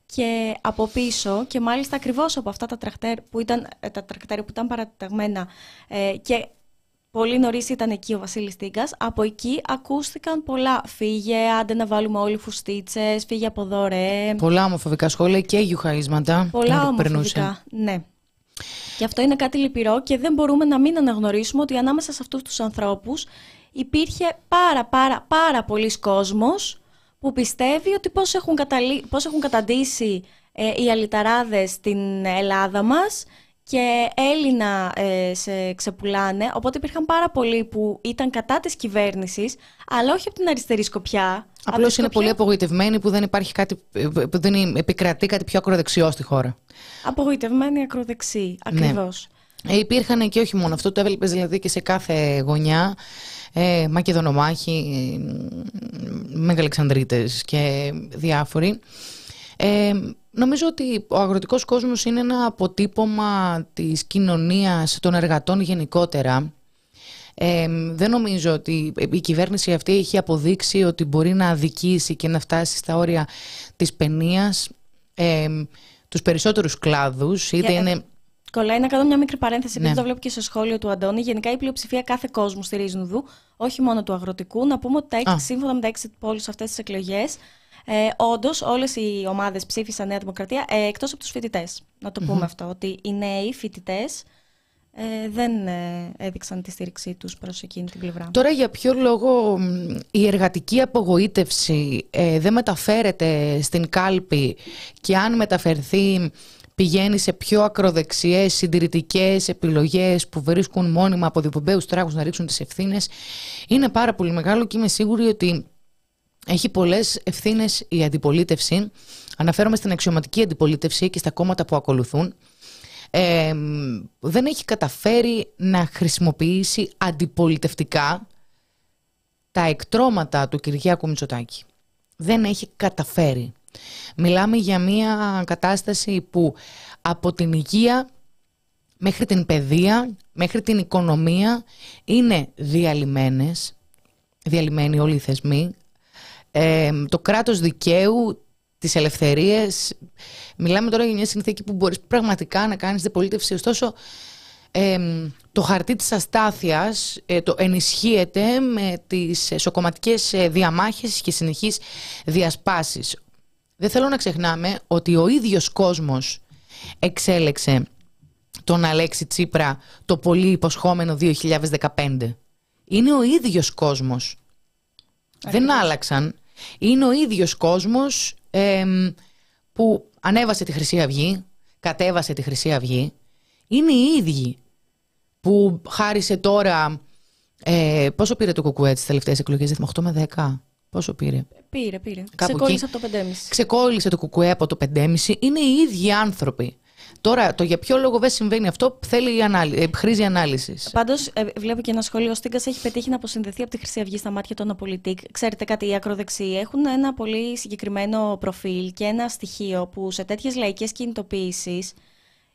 Και από πίσω, και μάλιστα ακριβώς από αυτά τα τρακτέρ που ήταν, ε, τα τρακτέρ που ήταν παραταγμένα ε, και Πολύ νωρίς ήταν εκεί ο Βασίλης Τίγκα. Από εκεί ακούστηκαν πολλά. Φύγε, άντε να βάλουμε όλοι φουστίτσες, φύγε από εδώ, ρε. Πολλά ομοφοβικά σχόλια και γιουχαίσματα. Πολλά ομοφοβικά, ναι. Και αυτό είναι κάτι λυπηρό και δεν μπορούμε να μην αναγνωρίσουμε ότι ανάμεσα σε αυτούς τους ανθρώπους υπήρχε πάρα πάρα πάρα πολλοί κόσμος που πιστεύει ότι πώς έχουν, καταλή... πώς έχουν καταντήσει ε, οι αλυταράδες στην Ελλάδα μας και Έλληνα ε, σε ξεπουλάνε. Οπότε υπήρχαν πάρα πολλοί που ήταν κατά τη κυβέρνηση, αλλά όχι από την αριστερή σκοπιά. Απλώ είναι πολύ απογοητευμένοι που δεν υπάρχει κάτι, που δεν επικρατεί κάτι πιο ακροδεξιό στη χώρα. Απογοητευμένοι ακροδεξιοί, ακριβώ. Ναι. Ε, υπήρχαν και όχι μόνο αυτό, το έβλεπε δηλαδή και σε κάθε γωνιά. Ε, Μακεδονομάχοι, Μεγαλεξανδρίτες και διάφοροι. Ε, Νομίζω ότι ο αγροτικός κόσμος είναι ένα αποτύπωμα της κοινωνίας των εργατών γενικότερα. Ε, δεν νομίζω ότι η κυβέρνηση αυτή έχει αποδείξει ότι μπορεί να αδικήσει και να φτάσει στα όρια της παινίας ε, τους περισσότερους κλάδους. Είτε είναι... Κολλάει να κάνω μια μικρή παρένθεση, επειδή ναι. το βλέπω και στο σχόλιο του Αντώνη. Γενικά η πλειοψηφία κάθε κόσμου στηρίζουν δου, όχι μόνο του αγροτικού. Να πούμε ότι τα, σύμφωνα με τα έξι πόλεις αυτές τις εκλογές, ε, Όντως, όλες οι ομάδες ψήφισαν Νέα Δημοκρατία ε, εκτός από τους φοιτητές. Να το πούμε αυτό. Ότι οι νέοι φοιτητές ε, δεν ε, έδειξαν τη στήριξή τους προς εκείνη την πλευρά. Τώρα για ποιο λόγο η εργατική απογοήτευση ε, δεν μεταφέρεται στην κάλπη και αν μεταφερθεί πηγαίνει σε πιο ακροδεξιές συντηρητικές επιλογές που βρίσκουν μόνιμα από διπομπαίους τράγους να ρίξουν τις ευθύνες είναι πάρα πολύ μεγάλο και είμαι σίγουρη ότι έχει πολλές ευθύνες η αντιπολίτευση. Αναφέρομαι στην αξιωματική αντιπολίτευση και στα κόμματα που ακολουθούν. Ε, δεν έχει καταφέρει να χρησιμοποιήσει αντιπολιτευτικά τα εκτρώματα του Κυριάκου Μητσοτάκη. Δεν έχει καταφέρει. Μιλάμε για μια κατάσταση που από την υγεία μέχρι την παιδεία, μέχρι την οικονομία είναι διαλυμένες, διαλυμένοι όλοι οι θεσμοί, το κράτος δικαίου, τις ελευθερίες. Μιλάμε τώρα για μια συνθήκη που μπορείς πραγματικά να κάνεις διπολίτευση. Ωστόσο, το χαρτί της αστάθειας ε, το ενισχύεται με τις σοκοματικές ε, διαμάχες και συνεχείς διασπάσεις. Δεν θέλω να ξεχνάμε ότι ο ίδιος κόσμος εξέλεξε τον Αλέξη Τσίπρα το πολύ υποσχόμενο 2015. Είναι ο ίδιος κόσμος. Δεν άλλαξαν είναι ο ίδιος κόσμος που ανέβασε τη Χρυσή Αυγή, κατέβασε τη Χρυσή Αυγή. Είναι οι ίδιοι που χάρισε τώρα... Ε, πόσο πήρε το κουκουέ τις τελευταίες εκλογές, 8 με 10. Πόσο πήρε; Πήρε, πήρε. Ξεκόλλησε από το 5,5. Ξεκόλλησε το κουκουέ από το 5,5. Είναι οι ίδιοι άνθρωποι. Τώρα, το για ποιο λόγο δεν συμβαίνει αυτό θέλει ανάλυ... Ε, χρήζει ανάλυσης. Πάντως, ε, βλέπω και ένα σχόλιο. Ο Στίγκας έχει πετύχει να αποσυνδεθεί από τη Χρυσή Αυγή στα μάτια των Απολιτικ. Ξέρετε κάτι, οι ακροδεξιοί έχουν ένα πολύ συγκεκριμένο προφίλ και ένα στοιχείο που σε τέτοιες λαϊκές κινητοποιήσεις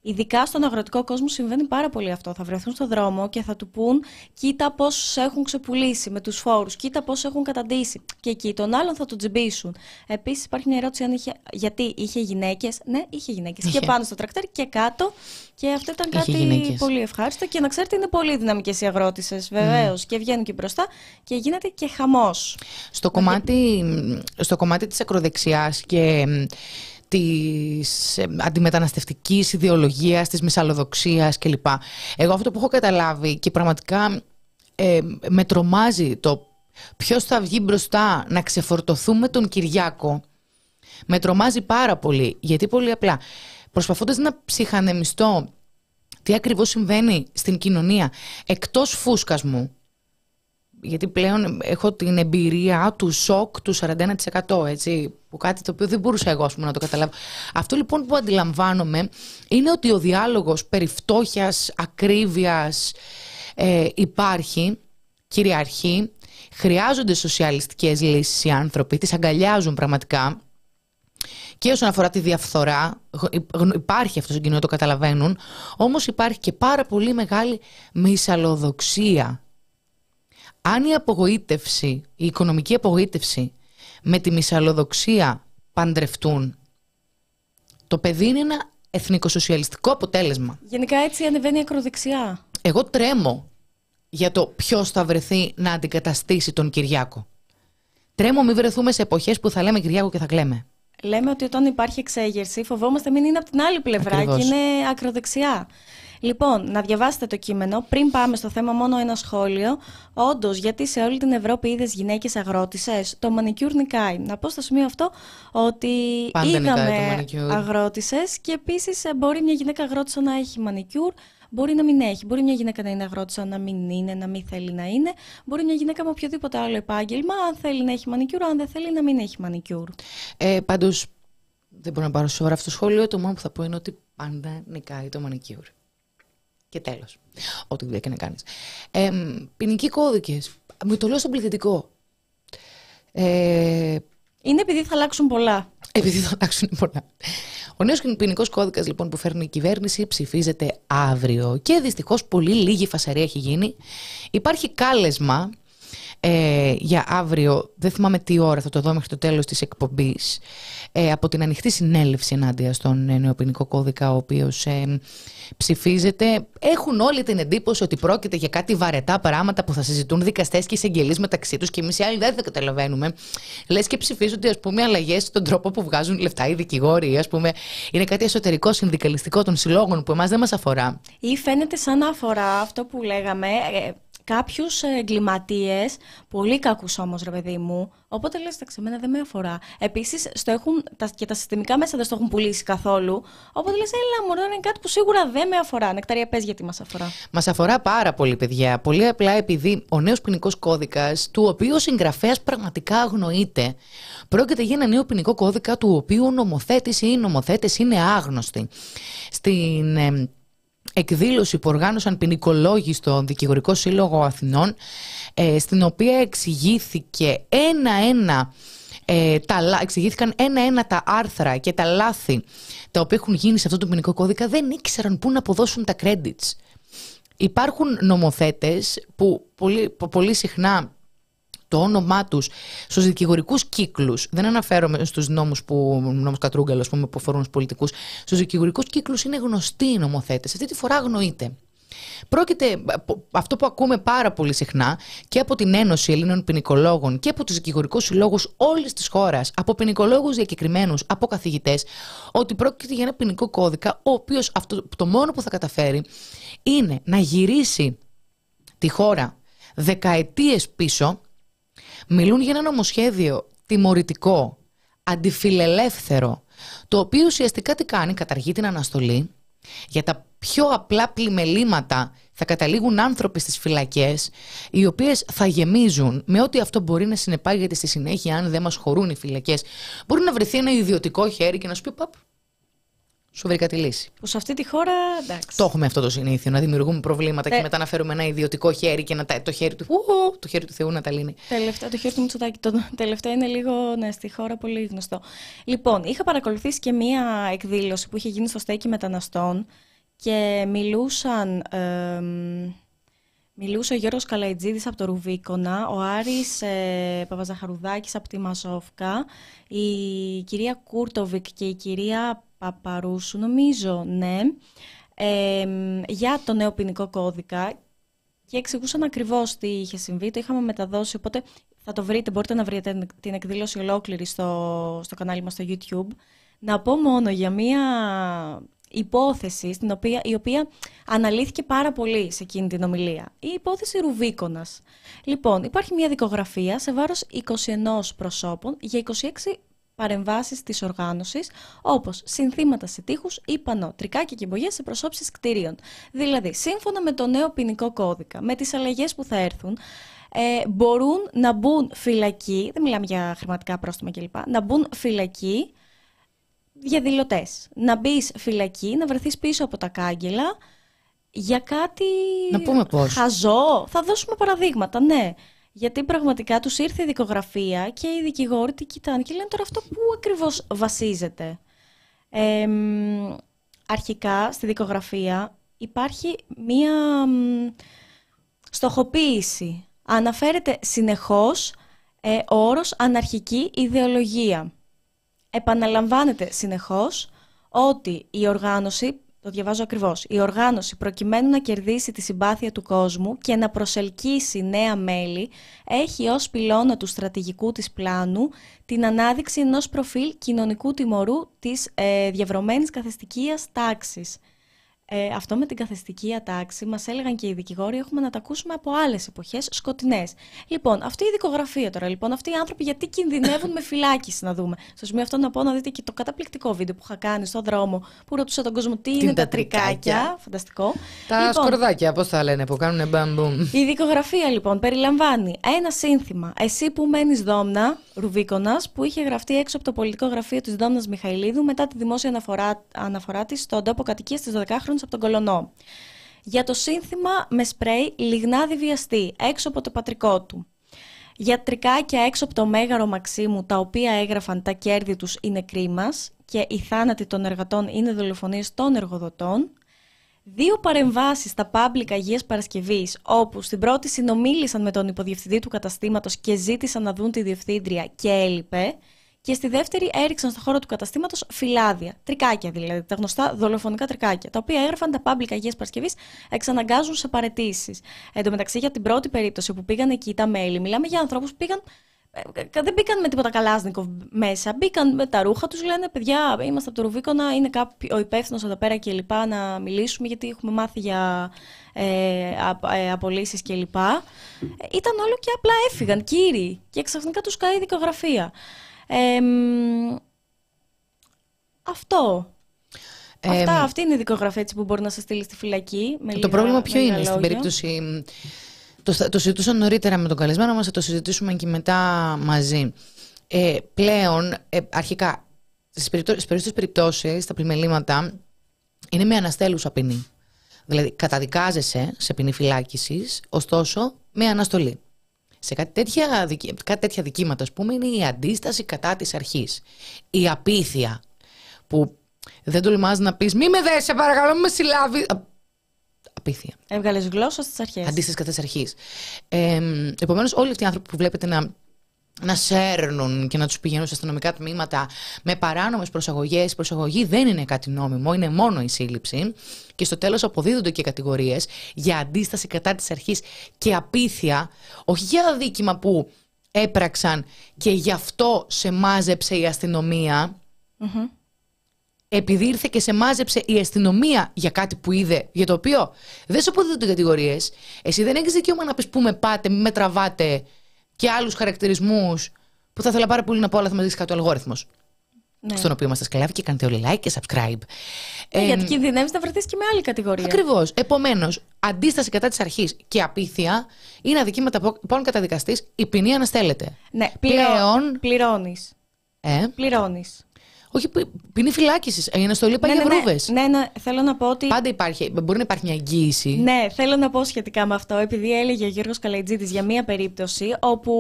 Ειδικά στον αγροτικό κόσμο συμβαίνει πάρα πολύ αυτό. Θα βρεθούν στον δρόμο και θα του πούν: Κοίτα πώς έχουν ξεπουλήσει με τους φόρους, κοίτα πώς έχουν καταντήσει. Και εκεί τον άλλον θα του τζιμπήσουν. Επίσης, υπάρχει μια ερώτηση αν είχε, γιατί είχε γυναίκες. Ναι, είχε γυναίκες. Και πάνω στο τρακτέρ και κάτω. Και αυτό ήταν κάτι πολύ ευχάριστο. Και να ξέρετε, είναι πολύ δυναμικές οι αγρότησες, βεβαίως. Mm. Και βγαίνουν και μπροστά και γίνεται και χαμός. Στο, κομμάτι, στο κομμάτι της ακροδεξιάς και της ε, αντιμεταναστευτικής ιδεολογίας, της μυσαλλοδοξίας κλπ. Εγώ αυτό που έχω καταλάβει και πραγματικά ε, με τρομάζει το ποιος θα βγει μπροστά να ξεφορτωθούμε τον Κυριάκο με τρομάζει πάρα πολύ γιατί πολύ απλά προσπαθώντας να ψυχανεμιστώ τι ακριβώς συμβαίνει στην κοινωνία εκτός φούσκας μου γιατί πλέον έχω την εμπειρία του σοκ του 41% έτσι, που κάτι το οποίο δεν μπορούσα εγώ πούμε, να το καταλάβω. Αυτό λοιπόν που αντιλαμβάνομαι είναι ότι ο διάλογος περί φτώχειας, ακρίβειας ε, υπάρχει, κυριαρχεί, χρειάζονται σοσιαλιστικές λύσεις οι άνθρωποι, τις αγκαλιάζουν πραγματικά. Και όσον αφορά τη διαφθορά, υπάρχει αυτό στο κοινό, το καταλαβαίνουν, όμως υπάρχει και πάρα πολύ μεγάλη μυσαλλοδοξία αν η απογοήτευση, η οικονομική απογοήτευση με τη μυσαλλοδοξία παντρευτούν, το παιδί είναι ένα εθνικοσοσιαλιστικό αποτέλεσμα. Γενικά έτσι ανεβαίνει η ακροδεξιά. Εγώ τρέμω για το ποιος θα βρεθεί να αντικαταστήσει τον Κυριάκο. Τρέμω μην βρεθούμε σε εποχές που θα λέμε Κυριάκο και θα κλαίμε. Λέμε ότι όταν υπάρχει εξέγερση φοβόμαστε μην είναι από την άλλη πλευρά και είναι ακροδεξιά. Λοιπόν, να διαβάσετε το κείμενο. Πριν πάμε στο θέμα, μόνο ένα σχόλιο. Όντως, γιατί σε όλη την Ευρώπη είδες γυναίκες αγρότισσες, το μανικιούρ νικάει. Να πω στο σημείο αυτό ότι Πάντα είδαμε αγρότισσες και επίσης ε, μπορεί μια γυναίκα αγρότισσα να έχει μανικιούρ. Μπορεί να μην έχει. Μπορεί μια γυναίκα να είναι αγρότισσα να μην είναι, να μην θέλει να είναι. Μπορεί μια γυναίκα με οποιοδήποτε άλλο επάγγελμα, αν θέλει να έχει μανικιούρ, αν δεν θέλει να μην έχει μανικιούρ. Ε, Πάντως, δεν μπορώ να πάρω σοβαρά αυτό το σχόλιο. Το μόνο που θα πω είναι ότι πάντα νικάει το μανικιούρ και τέλος. Ό,τι δουλειά και να κάνεις. Ε, ποινικοί κώδικες. Με το λέω στον πληθυντικό. Ε, είναι επειδή θα αλλάξουν πολλά. Επειδή θα αλλάξουν πολλά. Ο νέος ποινικός κώδικας λοιπόν, που φέρνει η κυβέρνηση ψηφίζεται αύριο και δυστυχώς πολύ λίγη φασαρία έχει γίνει. Υπάρχει κάλεσμα ε, για αύριο, δεν θυμάμαι τι ώρα, θα το δω μέχρι το τέλος της εκπομπής, ε, από την ανοιχτή συνέλευση ενάντια στον ε, νεοποινικό κώδικα, ο οποίος ε, ψηφίζεται. Έχουν όλη την εντύπωση ότι πρόκειται για κάτι βαρετά πράγματα που θα συζητούν δικαστές και εισαγγελείς μεταξύ τους και εμείς οι άλλοι δεν θα καταλαβαίνουμε. Λες και ψηφίζονται ας πούμε αλλαγές στον τρόπο που βγάζουν λεφτά οι δικηγόροι, ας πούμε. Είναι κάτι εσωτερικό συνδικαλιστικό των συλλόγων που εμάς δεν μας αφορά. Ή φαίνεται σαν να αφορά αυτό που λέγαμε, ε, κάποιους εγκληματίες, πολύ κακούς όμως, ρε παιδί μου. Οπότε λες, τα ξεμένα δεν με αφορά. Επίσης, και τα συστημικά μέσα δεν στο έχουν πουλήσει καθόλου. Οπότε λες, έλα, μωρό, είναι κάτι που σίγουρα δεν με αφορά. Νεκταρία, πες γιατί μας αφορά. Μας αφορά πάρα πολύ, παιδιά. Πολύ απλά επειδή ο νέος ποινικός κώδικας, του οποίου ο συγγραφέας πραγματικά αγνοείται, πρόκειται για ένα νέο ποινικό κώδικα του οποίου ο νομοθέτης ή οι νομοθέτες είναι άγνωστοι. Στην εκδήλωση που οργάνωσαν ποινικολόγοι στο Δικηγορικό Σύλλογο Αθηνών, ε, στην οποία εξηγήθηκε ένα-ένα ε, τα, εξηγήθηκαν ένα-ένα τα άρθρα και τα λάθη τα οποία έχουν γίνει σε αυτό το ποινικό κώδικα δεν ήξεραν πού να αποδώσουν τα credits. Υπάρχουν νομοθέτες που πολύ, που πολύ συχνά το όνομά τους στους δικηγορικούς κύκλους, δεν αναφέρομαι στους νόμους που, νόμους Κατρούγκαλο, που αφορούν στους πολιτικούς, στους δικηγορικούς κύκλους είναι γνωστοί οι νομοθέτες. Αυτή τη φορά αγνοείται. Πρόκειται αυτό που ακούμε πάρα πολύ συχνά και από την Ένωση Ελλήνων Ποινικολόγων και από τους δικηγορικούς συλλόγους όλης της χώρας, από ποινικολόγους διακεκριμένους, από καθηγητές, ότι πρόκειται για ένα ποινικό κώδικα, ο οποίος το μόνο που θα καταφέρει είναι να γυρίσει τη χώρα δεκαετίες πίσω Μιλούν για ένα νομοσχέδιο τιμωρητικό, αντιφιλελεύθερο, το οποίο ουσιαστικά τι κάνει, καταργεί την αναστολή. Για τα πιο απλά πλημελήματα θα καταλήγουν άνθρωποι στις φυλακές, οι οποίες θα γεμίζουν με ό,τι αυτό μπορεί να συνεπάγεται στη συνέχεια αν δεν μας χωρούν οι φυλακές. Μπορεί να βρεθεί ένα ιδιωτικό χέρι και να σου πει παπ, σου βρήκα τη λύση. Που σε αυτή τη χώρα, εντάξει. Το έχουμε αυτό το συνήθειο, να δημιουργούμε προβλήματα και ε. μετά να φέρουμε ένα ιδιωτικό χέρι και να τα, το, χέρι του, ου, το χέρι του Θεού να τα λύνει. Τελευταία, το χέρι του Μητσοτάκη. Το τελευταίο είναι λίγο ναι, στη χώρα πολύ γνωστό. Λοιπόν, είχα παρακολουθήσει και μία εκδήλωση που είχε γίνει στο στέκι μεταναστών και μιλούσαν. Ε, Μιλούσε ο Γιώργος Καλαϊτζίδης από το Ρουβίκονα, ο Άρης ε, Παπαζαχαρουδάκης από τη Μασόβκα, η κυρία Κούρτοβικ και η κυρία Παπαρούσου, νομίζω, ναι, για το νέο ποινικό κώδικα και εξηγούσαν ακριβώς τι είχε συμβεί, το είχαμε μεταδώσει, οπότε θα το βρείτε, μπορείτε να βρείτε την εκδήλωση ολόκληρη στο, στο κανάλι μας στο YouTube. να πω μόνο για μία υπόθεση στην οποία, η οποία αναλύθηκε πάρα πολύ σε εκείνη την ομιλία. Η υπόθεση Ρουβίκονας. Λοιπόν, υπάρχει μια δικογραφία σε βάρος 21 προσώπων για 26 παρεμβάσεις της οργάνωσης, όπως συνθήματα σε τείχους ή πανό, τρικάκια και μπογιές σε προσώψεις κτίριων. Δηλαδή, σύμφωνα με το νέο ποινικό κώδικα, με τις αλλαγές που θα έρθουν, ε, μπορούν να μπουν φυλακοί, δεν μιλάμε για χρηματικά πρόστιμα κλπ, να μπουν φυλακοί διαδηλωτέ. Να μπεις φυλακή, να βρεθείς πίσω από τα κάγκελα για κάτι να πούμε πώς. χαζό. Θα δώσουμε παραδείγματα, ναι. Γιατί πραγματικά τους ήρθε η δικογραφία και οι δικηγόροι τι κοιτάνε και λένε τώρα αυτό πού ακριβώς βασίζεται; Ε, αρχικά στη δικογραφία υπάρχει μία στοχοποίηση. Αναφέρεται συνεχώς ε, ο όρος αναρχική ιδεολογία επαναλαμβάνεται συνεχώς ότι η οργάνωση, το διαβάζω ακριβώς, η οργάνωση προκειμένου να κερδίσει τη συμπάθεια του κόσμου και να προσελκύσει νέα μέλη έχει ως πυλώνα του στρατηγικού της πλάνου την ανάδειξη ενός προφίλ κοινωνικού τιμωρού της ε, διαβρωμένης καθεστικίας τάξης. Ε, αυτό με την καθεστική ατάξη μας έλεγαν και οι δικηγόροι, έχουμε να τα ακούσουμε από άλλες εποχές σκοτεινές. Λοιπόν, αυτή η δικογραφία τώρα, λοιπόν, αυτοί οι άνθρωποι γιατί κινδυνεύουν με φυλάκιση να δούμε. Στο σημείο αυτό να πω να δείτε και το καταπληκτικό βίντεο που είχα κάνει στον δρόμο που ρωτούσα τον κόσμο τι, είναι τα τρικάκια. Φανταστικό. Τα λοιπόν, σκορδάκια, πώς θα λένε, που κάνουν μπαμπούμ. Η δικογραφία λοιπόν περιλαμβάνει ένα σύνθημα. Εσύ που μένεις δόμνα, Ρουβίκονας, που είχε γραφτεί έξω από το πολιτικό γραφείο της Δόμνας Μιχαηλίδου μετά τη δημόσια αναφορά, αναφορά της στον τόπο κατοικίας της 12χρονη από τον Κολονό. Για το σύνθημα με σπρέι λιγνάδι βιαστή έξω από το πατρικό του. Για τρικάκια έξω από το μέγαρο Μαξίμου τα οποία έγραφαν τα κέρδη τους είναι κρίμας και οι θάνατοι των εργατών είναι δολοφονίες των εργοδοτών. Δύο παρεμβάσεις στα public Αγίας Παρασκευής, όπου στην πρώτη συνομίλησαν με τον υποδιευθυντή του καταστήματος και ζήτησαν να δουν τη διευθύντρια και έλειπε και στη δεύτερη έριξαν στο χώρο του καταστήματος φυλάδια. Τρικάκια δηλαδή, τα γνωστά δολοφονικά τρικάκια, τα οποία έγραφαν τα public Αγία Παρασκευής εξαναγκάζουν σε παρετήσεις. Εν τω μεταξύ, για την πρώτη περίπτωση που πήγαν εκεί τα μέλη, μιλάμε για ανθρώπους που πήγαν ε, ε, δεν μπήκαν με τίποτα καλάσνικο μέσα. Μπήκαν με τα ρούχα τους, λένε παιδιά, είμαστε από το Ρουβίκονα, είναι κάποιο, ο υπεύθυνος εδώ πέρα και λοιπά να μιλήσουμε, γιατί έχουμε μάθει για ε, ε, απολύσεις κλπ. Ε, ήταν όλο και απλά έφυγαν κύριοι και ξαφνικά τους καεί η δικογραφία αυτό. Αυτά, αυτή είναι η δικογραφία έτσι που μπορεί να σας στείλει στη φυλακή. Με το πρόβλημα ποιο είναι στην περίπτωση. Το, το συζητούσα νωρίτερα με τον καλεσμένο μας, θα το συζητήσουμε και μετά μαζί. Ε, πλέον, ε, αρχικά, στις περισσότερες περιπτώσεις, στα πλημελήματα, είναι με αναστέλουσα ποινή. Δηλαδή, καταδικάζεσαι σε ποινή φυλάκισης, ωστόσο με αναστολή σε κάτι τέτοια, κάτι τέτοια δικήματα, ας πούμε, είναι η αντίσταση κατά της αρχής. Η απίθεια. Που δεν τολμάς να πεις Μη με δες, σε παρακαλώ, μην με συλλάβεις. Απίθεια. Έβγαλες γλώσσα στις αρχές. Αντίσταση κατά της αρχής. Ε, Επομένως, όλοι αυτοί οι άνθρωποι που βλέπετε να να σέρνουν και να τους πηγαίνουν σε αστυνομικά τμήματα με παράνομες προσαγωγές. Η προσαγωγή δεν είναι κάτι νόμιμο, είναι μόνο η σύλληψη. Και στο τέλος αποδίδονται και κατηγορίες για αντίσταση κατά της αρχής και απίθεια, όχι για αδίκημα που έπραξαν και γι' αυτό σε μάζεψε η αστυνομια Επειδή ήρθε και σε μάζεψε η αστυνομία για κάτι που είδε, για το οποίο δεν σου αποδίδονται κατηγορίες, εσύ δεν έχεις δικαίωμα να πεις πού με πάτε, με τραβάτε, και άλλους χαρακτηρισμούς που θα ήθελα πάρα πολύ να πω, αλλά θα με δείξει κάτι ο αλγόριθμος. Ναι. Στον οποίο είμαστε σκλάβοι και κάνετε όλοι like και subscribe. Ναι, ε, γιατί κινδυνεύεις να βρεθείς και με άλλη κατηγορία. Ακριβώς. Επομένως, αντίσταση κατά της αρχής και απίθεια είναι αδικήματα που πάνω καταδικαστής, η ποινή αναστέλλεται. Ναι, πλέον. Πληρώνεις. Ε; Πληρώνεις. Όχι, ποινή φυλάκισης. Η αναστολή πάει ναι, για βρούβες. Ναι, ναι, ναι, θέλω να πω ότι. Πάντα υπάρχει. Μπορεί να υπάρχει μια εγγύηση. Ναι, θέλω να πω σχετικά με αυτό, επειδή έλεγε ο Γιώργος Καλαϊτζήτης για μία περίπτωση όπου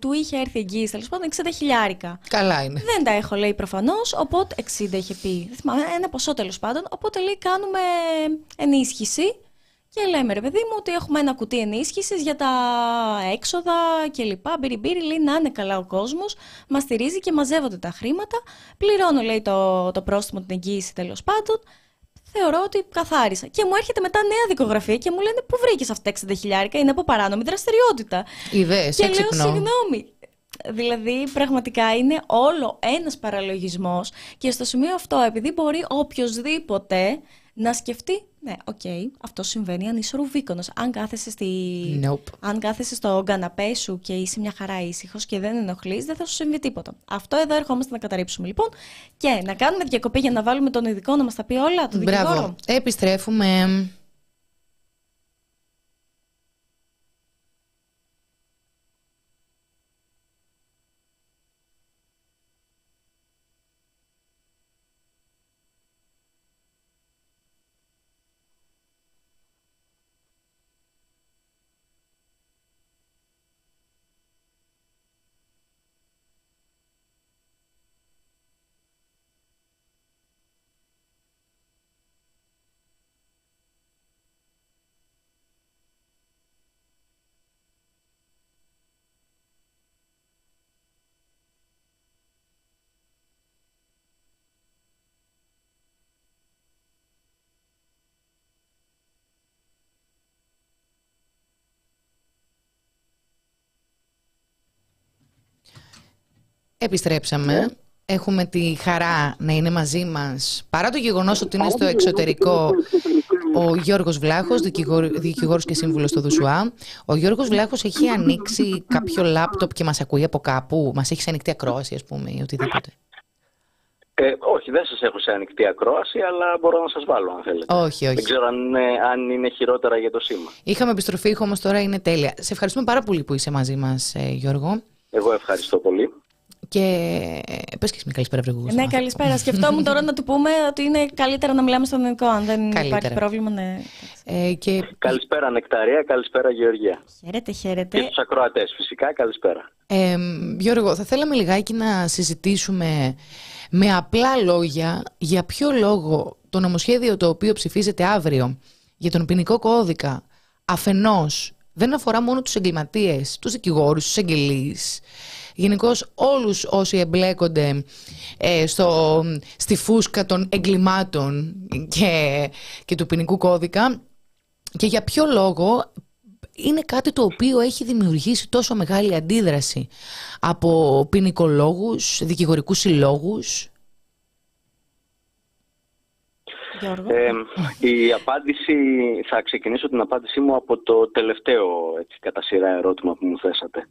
του είχε έρθει εγγύηση τέλος πάντων 60 χιλιάρικα. Καλά είναι. Δεν τα έχω, λέει προφανώς, οπότε 60 είχε πει. θυμάμαι, ένα ποσό τέλος πάντων. Οπότε λέει κάνουμε ενίσχυση και λέμε ρε παιδί μου ότι έχουμε ένα κουτί ενίσχυσης για τα έξοδα κλπ. Μπυριμπύρι λέει να είναι καλά ο κόσμος, μας στηρίζει και μαζεύονται τα χρήματα. Πληρώνω λέει το, το πρόστιμο, την εγγύηση τέλος πάντων. Θεωρώ ότι καθάρισα. Και μου έρχεται μετά νέα δικογραφία και μου λένε Πού βρήκες αυτά τα 60 χιλιάρικα, είναι από παράνομη δραστηριότητα. Ιδέες, Και λέω, συγγνώμη, Δηλαδή, πραγματικά είναι όλο ένας παραλογισμός και στο σημείο αυτό, επειδή μπορεί οποιοδήποτε να σκεφτεί, ναι, οκ, αυτό συμβαίνει αν είσαι ρουβίκονος. Αν κάθεσαι, στη... Nope. αν κάθεσαι στο καναπέ σου και είσαι μια χαρά ήσυχος και δεν ενοχλείς, δεν θα σου συμβεί τίποτα. Αυτό εδώ ερχόμαστε να καταρρίψουμε λοιπόν και να κάνουμε διακοπή για να βάλουμε τον ειδικό να μας τα πει όλα, τον δικηγόρο. Μπράβο. Επιστρέφουμε. Επιστρέψαμε. Έχουμε τη χαρά να είναι μαζί μας, παρά το γεγονός ότι είναι στο εξωτερικό, ο Γιώργος Βλάχος, δικηγόρος και σύμβουλος στο ΔΟΣΟΑ. Ο Γιώργος Βλάχος έχει ανοίξει κάποιο λάπτοπ και μας ακούει από κάπου; Μας έχεις σε ανοιχτή ακρόαση, ας πούμε, ή οτιδήποτε; Ε, όχι, δεν σας έχω σε ανοιχτή ακρόαση, αλλά μπορώ να σας βάλω αν θέλετε. Όχι, όχι. Δεν ξέρω αν είναι, αν είναι χειρότερα για το σήμα. Είχαμε επιστροφή, όμως τώρα είναι τέλεια. Σε ευχαριστούμε πάρα πολύ που είσαι μαζί μας, ε, Γιώργο. Εγώ ευχαριστώ πολύ. Και πες και εσύ μια καλησπέρα, βρε Ναι, καλησπέρα. Σκεφτόμουν τώρα να του πούμε ότι είναι καλύτερα να μιλάμε στον ελληνικό, αν δεν Καλύτερα. υπάρχει πρόβλημα. Ναι. Ε, και Καλησπέρα Νεκταρία, καλησπέρα Γεωργία. Χαίρετε, Και χαίρετε. στους ακροατές φυσικά, καλησπέρα. Ε, Γιώργο, θα θέλαμε λιγάκι να συζητήσουμε με απλά λόγια για ποιο λόγο το νομοσχέδιο το οποίο ψηφίζεται αύριο για τον ποινικό κώδικα αφενός δεν αφορά μόνο τους εγκληματίες, τους δικηγόρους, τους εγγελείς, γενικώς όλους όσοι εμπλέκονται ε, στο, στη φούσκα των εγκλημάτων και, και του ποινικού κώδικα και για ποιο λόγο είναι κάτι το οποίο έχει δημιουργήσει τόσο μεγάλη αντίδραση από ποινικολόγους, δικηγορικούς συλλόγους; Γιώργο. Ε, η απάντηση, θα ξεκινήσω την απάντησή μου από το τελευταίο έτσι, κατά σειρά ερώτημα που μου θέσατε.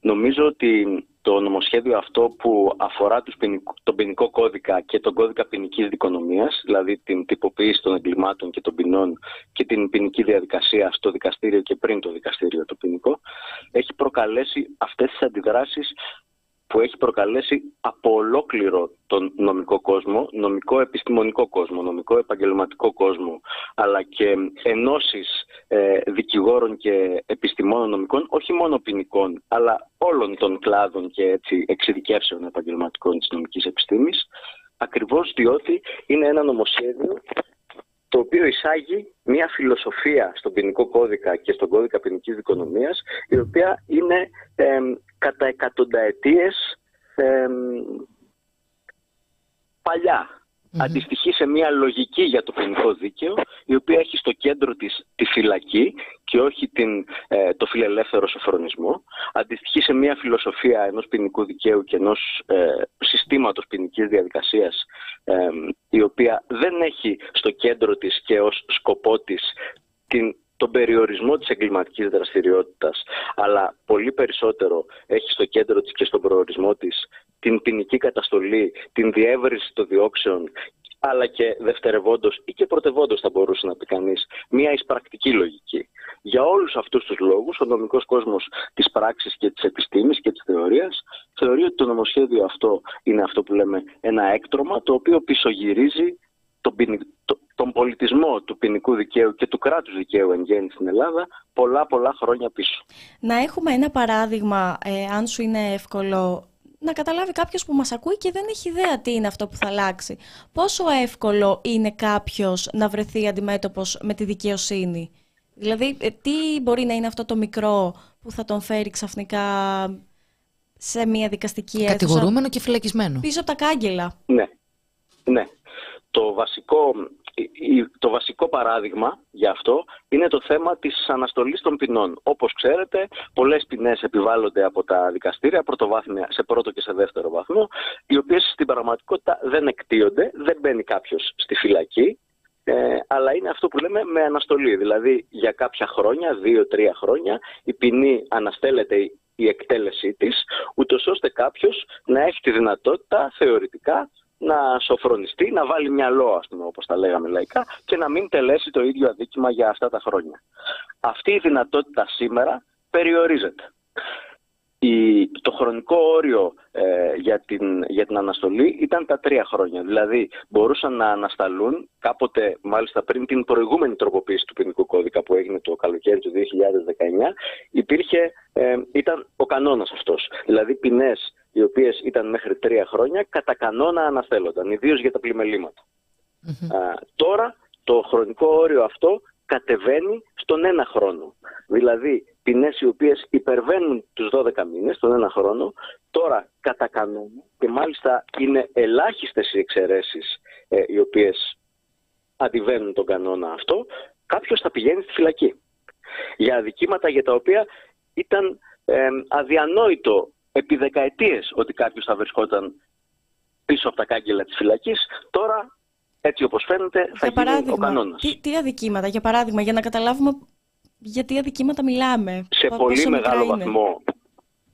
Νομίζω ότι το νομοσχέδιο αυτό που αφορά τους ποινικ- τον ποινικό κώδικα και τον κώδικα ποινικής δικονομίας, δηλαδή την τυποποίηση των εγκλημάτων και των ποινών και την ποινική διαδικασία στο δικαστήριο και πριν το δικαστήριο το ποινικό, έχει προκαλέσει αυτές τις αντιδράσεις που έχει προκαλέσει από ολόκληρο τον νομικό κόσμο, νομικό επιστημονικό κόσμο, νομικό επαγγελματικό κόσμο, αλλά και ενώσεις ε, δικηγόρων και επιστημόνων νομικών, όχι μόνο ποινικών, αλλά όλων των κλάδων και έτσι, εξειδικεύσεων επαγγελματικών της νομικής επιστήμης, ακριβώς διότι είναι ένα νομοσχέδιο το οποίο εισάγει μια φιλοσοφία στον ποινικό κώδικα και στον κώδικα ποινικής δικονομίας, η οποία είναι εμ, κατά εκατονταετίες εμ, παλιά. Αντιστοιχεί σε μια λογική για το ποινικό δίκαιο, η οποία έχει στο κέντρο της τη φυλακή και όχι την, ε, το φιλελεύθερο σοφρονισμό. Αντιστοιχεί σε μια φιλοσοφία ενός ποινικού δικαίου και ενός ε, συστήματος ποινικής διαδικασίας, ε, η οποία δεν έχει στο κέντρο της και ως σκοπό της την, τον περιορισμό της εγκληματικής δραστηριότητας, αλλά πολύ περισσότερο έχει στο κέντρο της και στον προορισμό της την ποινική καταστολή, την διεύρυνση των διώξεων, αλλά και δευτερευόντως ή και πρωτευόντως θα μπορούσε να πει κανείς, μια εισπρακτική λογική. Για όλους αυτούς τους λόγους, ο νομικός κόσμος της πράξης και της επιστήμης και της θεωρίας θεωρεί ότι το νομοσχέδιο αυτό είναι αυτό που λέμε ένα έκτρωμα, το οποίο πισωγυρίζει τον, ποινι- το- τον πολιτισμό του ποινικού δικαίου και του κράτους δικαίου εν γέννη στην Ελλάδα πολλά πολλά χρόνια πίσω. Να έχουμε ένα παράδειγμα, ε, αν σου είναι εύκολο, να καταλάβει κάποιος που μας ακούει και δεν έχει ιδέα τι είναι αυτό που θα αλλάξει. Πόσο εύκολο είναι κάποιος να βρεθεί αντιμέτωπος με τη δικαιοσύνη; Δηλαδή, ε, τι μπορεί να είναι αυτό το μικρό που θα τον φέρει ξαφνικά σε μια δικαστική αίθουσα; Κατηγορούμενο και φυλακισμένο. Πίσω από τα κάγκελα. Ναι, ναι. Το βασικό, η- η- το βασικό παράδειγμα γι' αυτό είναι το θέμα της αναστολής των ποινών. Όπως ξέρετε, πολλές ποινές επιβάλλονται από τα δικαστήρια πρωτοβάθμια, σε πρώτο και σε δεύτερο βαθμό, οι οποίες στην πραγματικότητα δεν εκτίονται, δεν μπαίνει κάποιος στη φυλακή, ε, αλλά είναι αυτό που λέμε με αναστολή. Δηλαδή για κάποια χρόνια, δύο-τρία χρόνια, η ποινή αναστέλλεται η εκτέλεσή της, ούτως ώστε κάποιος να έχει τη δυνατότητα θεωρητικά να σοφρονιστεί, να βάλει μυαλό, ας πούμε, όπως τα λέγαμε λαϊκά, και να μην τελέσει το ίδιο αδίκημα για αυτά τα χρόνια. Αυτή η δυνατότητα σήμερα περιορίζεται η, το χρονικό όριο ε, για, την, για την αναστολή ήταν τα τρία χρόνια. Δηλαδή μπορούσαν να ανασταλούν κάποτε, μάλιστα πριν την προηγούμενη τροποποίηση του ποινικού κώδικα που έγινε το καλοκαίρι του 2019, υπήρχε, ε, ήταν ο κανόνας αυτός. Δηλαδή ποινές οι οποίες ήταν μέχρι τρία χρόνια κατά κανόνα αναστέλλονταν, ιδίως για τα πλημεληματα τώρα το χρονικό όριο αυτό κατεβαίνει στον ένα χρόνο. Δηλαδή ποινές οι οποίες υπερβαίνουν τους 12 μήνες, τον ένα χρόνο, τώρα κατά κανόνα και μάλιστα είναι ελάχιστες οι εξαιρέσεις ε, οι οποίες αντιβαίνουν τον κανόνα αυτό, κάποιος θα πηγαίνει στη φυλακή. Για αδικήματα για τα οποία ήταν ε, αδιανόητο επί δεκαετίες ότι κάποιος θα βρισκόταν πίσω από τα κάγκελα της φυλακής, τώρα έτσι όπως φαίνεται θα γίνει ο κανόνας. Τι, τι αδικήματα, για παράδειγμα, για να καταλάβουμε για τι αδικήματα μιλάμε. Σε πολύ μεγάλο βαθμό,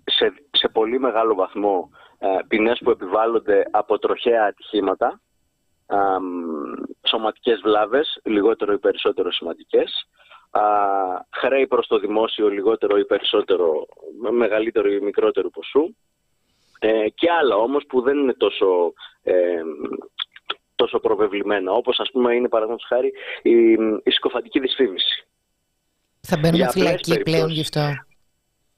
σε, σε πολύ μεγάλο βαθμό ε, ποινές που επιβάλλονται από τροχαία ατυχήματα, ε, σωματικές βλάβες, λιγότερο ή περισσότερο σημαντικές, ε, χρέη προς το δημόσιο, λιγότερο ή περισσότερο, μεγαλύτερο ή μικρότερο ποσού, ε, και άλλα όμως που δεν είναι τόσο, ε, τόσο προβεβλημένα, όπως ας πούμε είναι παραδείγματος χάρη η, η συκοφαντική δυσφήμιση. Θα μπαίνουμε φυλακή πλέον γι' αυτό.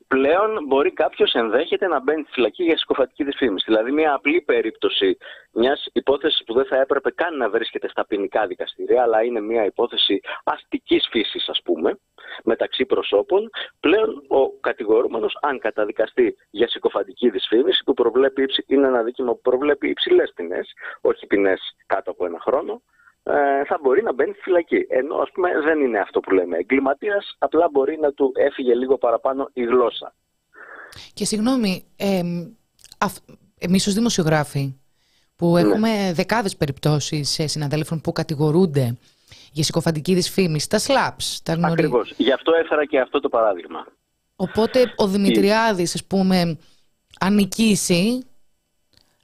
Πλέον μπορεί κάποιος ενδέχεται να μπαίνει στη φυλακή για συκοφατική δυσφήμιση. Δηλαδή, μια απλή περίπτωση μιας υπόθεσης που δεν θα έπρεπε καν να βρίσκεται στα ποινικά δικαστήρια, αλλά είναι μια υπόθεση αστικής φύσης, ας πούμε, μεταξύ προσώπων. Πλέον ο κατηγορούμενος, αν καταδικαστεί για συκοφαντική δυσφήμιση, που προβλέπει, είναι ένα δίκημα που προβλέπει υψηλές ποινέ, όχι ποινές κάτω από ένα χρόνο, ε, θα μπορεί να μπαίνει στη φυλακή. Ενώ ας πούμε δεν είναι αυτό που λέμε. Εγκληματίας απλά μπορεί να του έφυγε λίγο παραπάνω η γλώσσα. Και συγγνώμη, ε, εμείς ως δημοσιογράφοι που ναι. έχουμε δεκάδες περιπτώσεις συναδέλφων που κατηγορούνται για συκοφαντική δυσφήμιση, τα σλάπς, τα γνωρί. Ακριβώς. Γι' αυτό έφερα και αυτό το παράδειγμα. Οπότε ο Δημητριάδης, ας πούμε, αν νικήσει